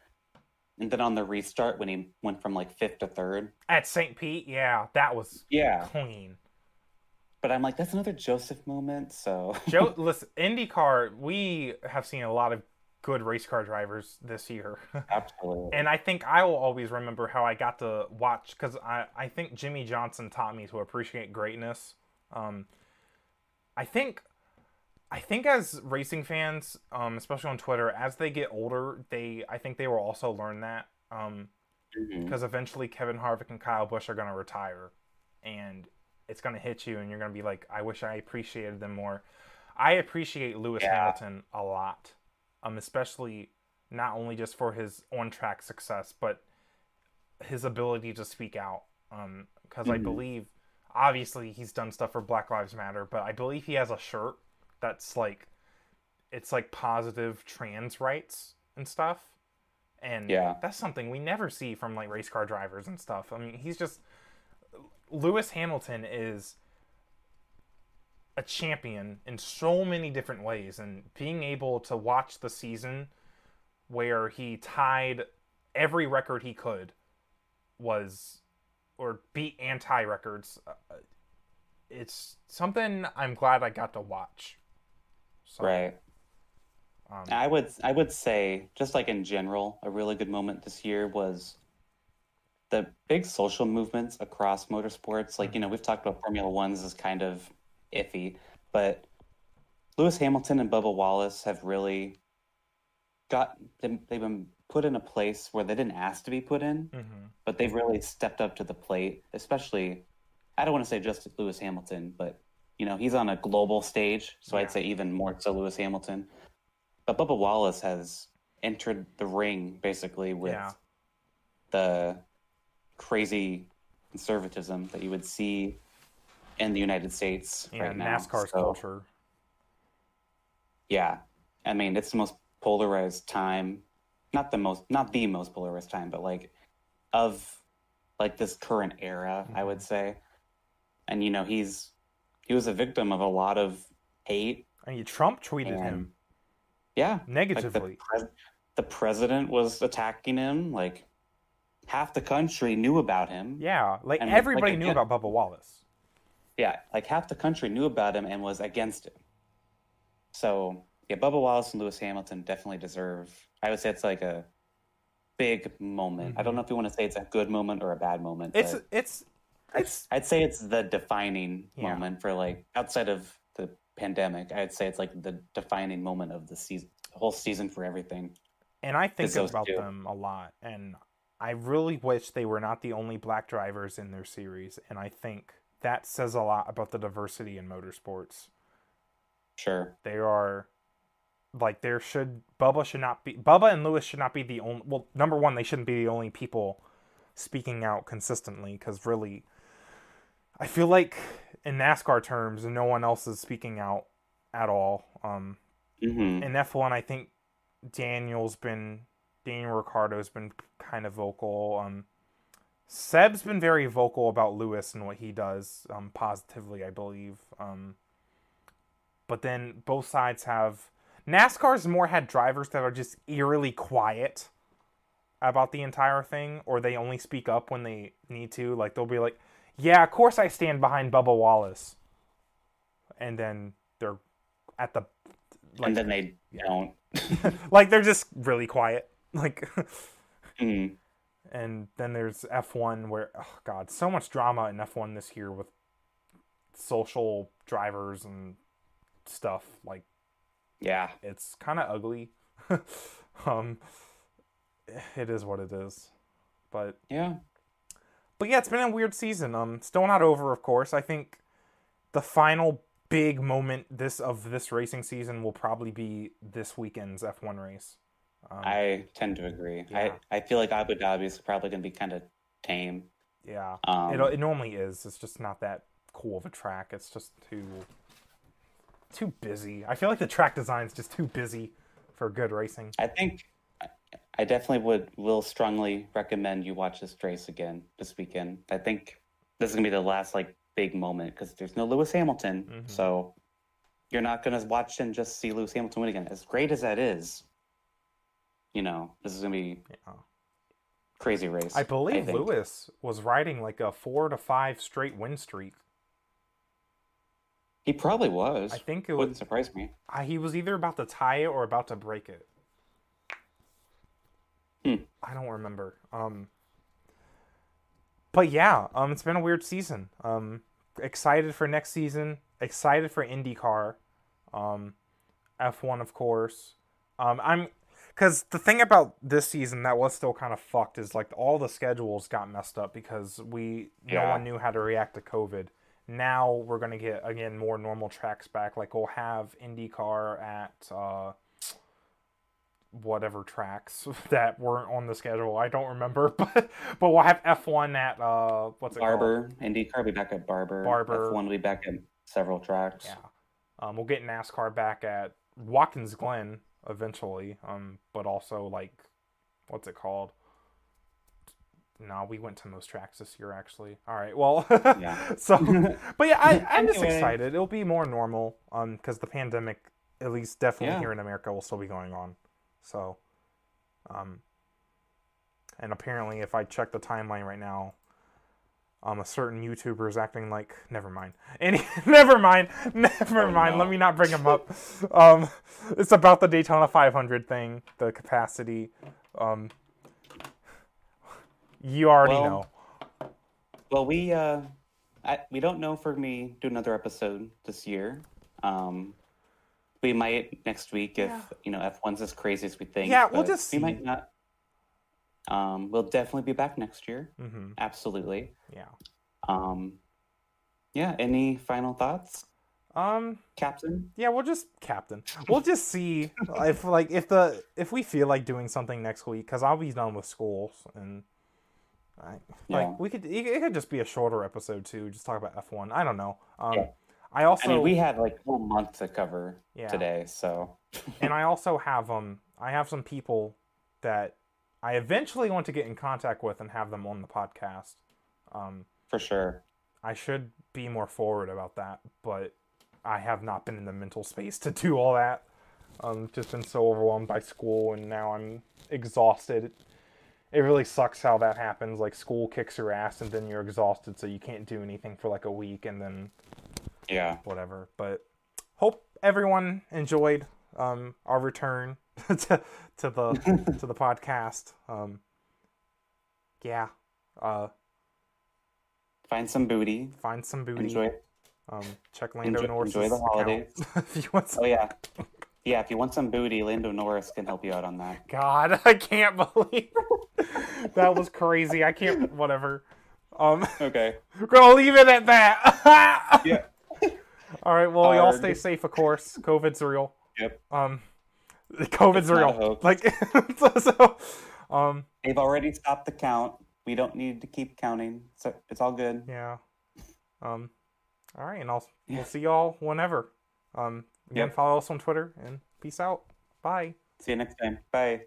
And then on the restart, when he went from like fifth to third at St. Pete, yeah, that was yeah clean but I'm like, that's another Josef moment. So, Joe, listen, IndyCar, we have seen a lot of good race car drivers this year. Absolutely. and I think I will always remember how I got to watch because I, I think Jimmie Johnson taught me to appreciate greatness. Um, I think. I think as racing fans, um, especially on Twitter, as they get older, they I think they will also learn that because um, mm-hmm. eventually Kevin Harvick and Kyle Busch are going to retire, and it's going to hit you and you're going to be like, I wish I appreciated them more. I appreciate Lewis yeah. Hamilton a lot, um, especially not only just for his on track success, but his ability to speak out. Um, because mm-hmm. I believe, obviously, he's done stuff for Black Lives Matter, but I believe he has a shirt that's like, it's like positive trans rights and stuff. And yeah. that's something we never see from like race car drivers and stuff. I mean, he's just Lewis Hamilton is a champion in so many different ways and being able to watch the season where he tied every record he could was or beat anti records uh, it's something i'm glad i got to watch. So, right. um, i would i would say just like in general a really good moment this year was the big social movements across motorsports, like, you know, we've talked about Formula Ones is kind of iffy, but Lewis Hamilton and Bubba Wallace have really got, they've been put in a place where they didn't ask to be put in, mm-hmm. but they've really stepped up to the plate, especially, I don't want to say just Lewis Hamilton, but, you know, he's on a global stage, so yeah. I'd say even more so Lewis Hamilton. But Bubba Wallace has entered the ring basically with yeah. the crazy conservatism that you would see in the United States yeah, right now. NASCAR's so, culture. Yeah, I mean it's the most polarized time not the most not the most polarized time, but like of like this current era, mm-hmm. I would mm-hmm. say. And you know, he's he was a victim of a lot of hate. And Trump tweeted and, him. Yeah. Negatively. Like the, pres- the president was attacking him. Like half the country knew about him. Yeah. Like and, everybody like, knew about Bubba Wallace. Yeah. Like half the country knew about him and was against him. So yeah, Bubba Wallace and Lewis Hamilton definitely deserve. I would say it's like a big moment. Mm-hmm. I don't mm-hmm. know if you want to say it's a good moment or a bad moment. It's it's it's. I'd say it's the defining yeah. moment for like outside of the pandemic. I'd say it's like the defining moment of the season, the whole season for everything. And I think about two. them a lot, and I really wish they were not the only black drivers in their series. And I think that says a lot about the diversity in motorsports. Sure, they are like there should Bubba should not be Bubba and Lewis should not be the only well number one they shouldn't be the only people speaking out consistently because really I feel like in NASCAR terms no one else is speaking out at all um mm-hmm. in F1 I think Daniel's been Daniel Ricciardo's been kind of vocal um Seb's been very vocal about Lewis and what he does um positively I believe um but then both sides have NASCAR's more had drivers that are just eerily quiet about the entire thing, or they only speak up when they need to. Like they'll be like, "Yeah, of course I stand behind Bubba Wallace," and then they're at the like, and then they don't. like they're just really quiet. Like, mm. and then there's F1 where oh god, so much drama in F1 this year with social drivers and stuff. Like yeah, it's kind of ugly. um, it is what it is, but yeah, but yeah, it's been a weird season. Um, still not over, of course. I think the final big moment this of this racing season will probably be this weekend's F1 race. Um, I tend to agree. Yeah. I, I feel like Abu Dhabi is probably going to be kind of tame. Yeah, um, it, it normally is. It's just not that cool of a track. It's just too too busy. I feel like the track design is just too busy for good racing. I think I definitely would will strongly recommend you watch this race again this weekend. I think this is gonna be the last like big moment because there's no Lewis Hamilton, mm-hmm. so you're not gonna watch and just see Lewis Hamilton win again. As great as that is, you know, this is gonna be yeah. crazy race. I believe I Lewis was riding like a four to five straight win streak he probably was. I think it wouldn't surprise me. Uh, he was either about to tie it or about to break it. Hmm. I don't remember. Um, but yeah, um, it's been a weird season. Um, excited for next season. Excited for IndyCar. Um, F1, of course. Um, I'm because the thing about this season that was still kind of fucked is like all the schedules got messed up because we yeah. no one knew how to react to COVID. Now we're going to get again more normal tracks back. Like we'll have indycar at uh, whatever tracks that weren't on the schedule. I don't remember but but we'll have f1 at uh what's it barber called? Barber. IndyCar will be back at barber barber f1 will be back at several tracks. Yeah. Um, we'll get nascar back at watkins glen eventually um but also like what's it called no, we went to most tracks this year actually. All right, well, yeah. so, but yeah, I, I'm just excited. It'll be more normal, um, because the pandemic, at least definitely yeah. here in America, will still be going on. So, um, and apparently, if I check the timeline right now, um, a certain YouTuber is acting like. Never mind. Any, never mind. Never oh, mind. No. Let me not bring him up. Um, it's about the Daytona 500 thing, the capacity. Um, you already well, know. Well, we uh, I, we don't know for me do another episode this year. Um, we might next week if yeah. you know F one's as crazy as we think. Yeah, we'll just we might not. Um, we'll definitely be back next year. Mm-hmm. Absolutely. Yeah. Um, yeah. Any final thoughts? Um, captain. Yeah, we'll just captain. We'll just see if like if the if we feel like doing something next week because I'll be done with school and Right. Yeah. Like we could, it could just be a shorter episode too. Just talk about F one. I don't know. Um, yeah. I also, I mean, we had like a whole month to cover yeah. today, so. and I also have um, I have some people that I eventually want to get in contact with and have them on the podcast. Um, For sure. I should be more forward about that, but I have not been in the mental space to do all that. Um, just been so overwhelmed by school, and now I'm exhausted. It really sucks how that happens. Like school kicks your ass, and then you're exhausted, so you can't do anything for like a week, and then yeah, whatever. But hope everyone enjoyed um, our return to to the to the podcast. Um, yeah. Uh, find some booty. Find some booty. Enjoy. Um, check Lando enjoy, Norris. Enjoy the holidays. if you want some... Oh yeah, yeah. If you want some booty, Lando Norris can help you out on that. God, I can't believe that was crazy. I can't. Whatever. Um. Okay. We're gonna leave it at that. yeah. All right. Well, Hard. y'all stay safe, of course. COVID's real. Yep. Um. COVID's real. Like. so. Um. They've already stopped the count. We don't need to keep counting. So it's all good. Yeah. Um. All right, and I'll yeah. we'll see y'all whenever. Um, again, yep. follow us on Twitter and peace out. Bye. See you next time. Bye.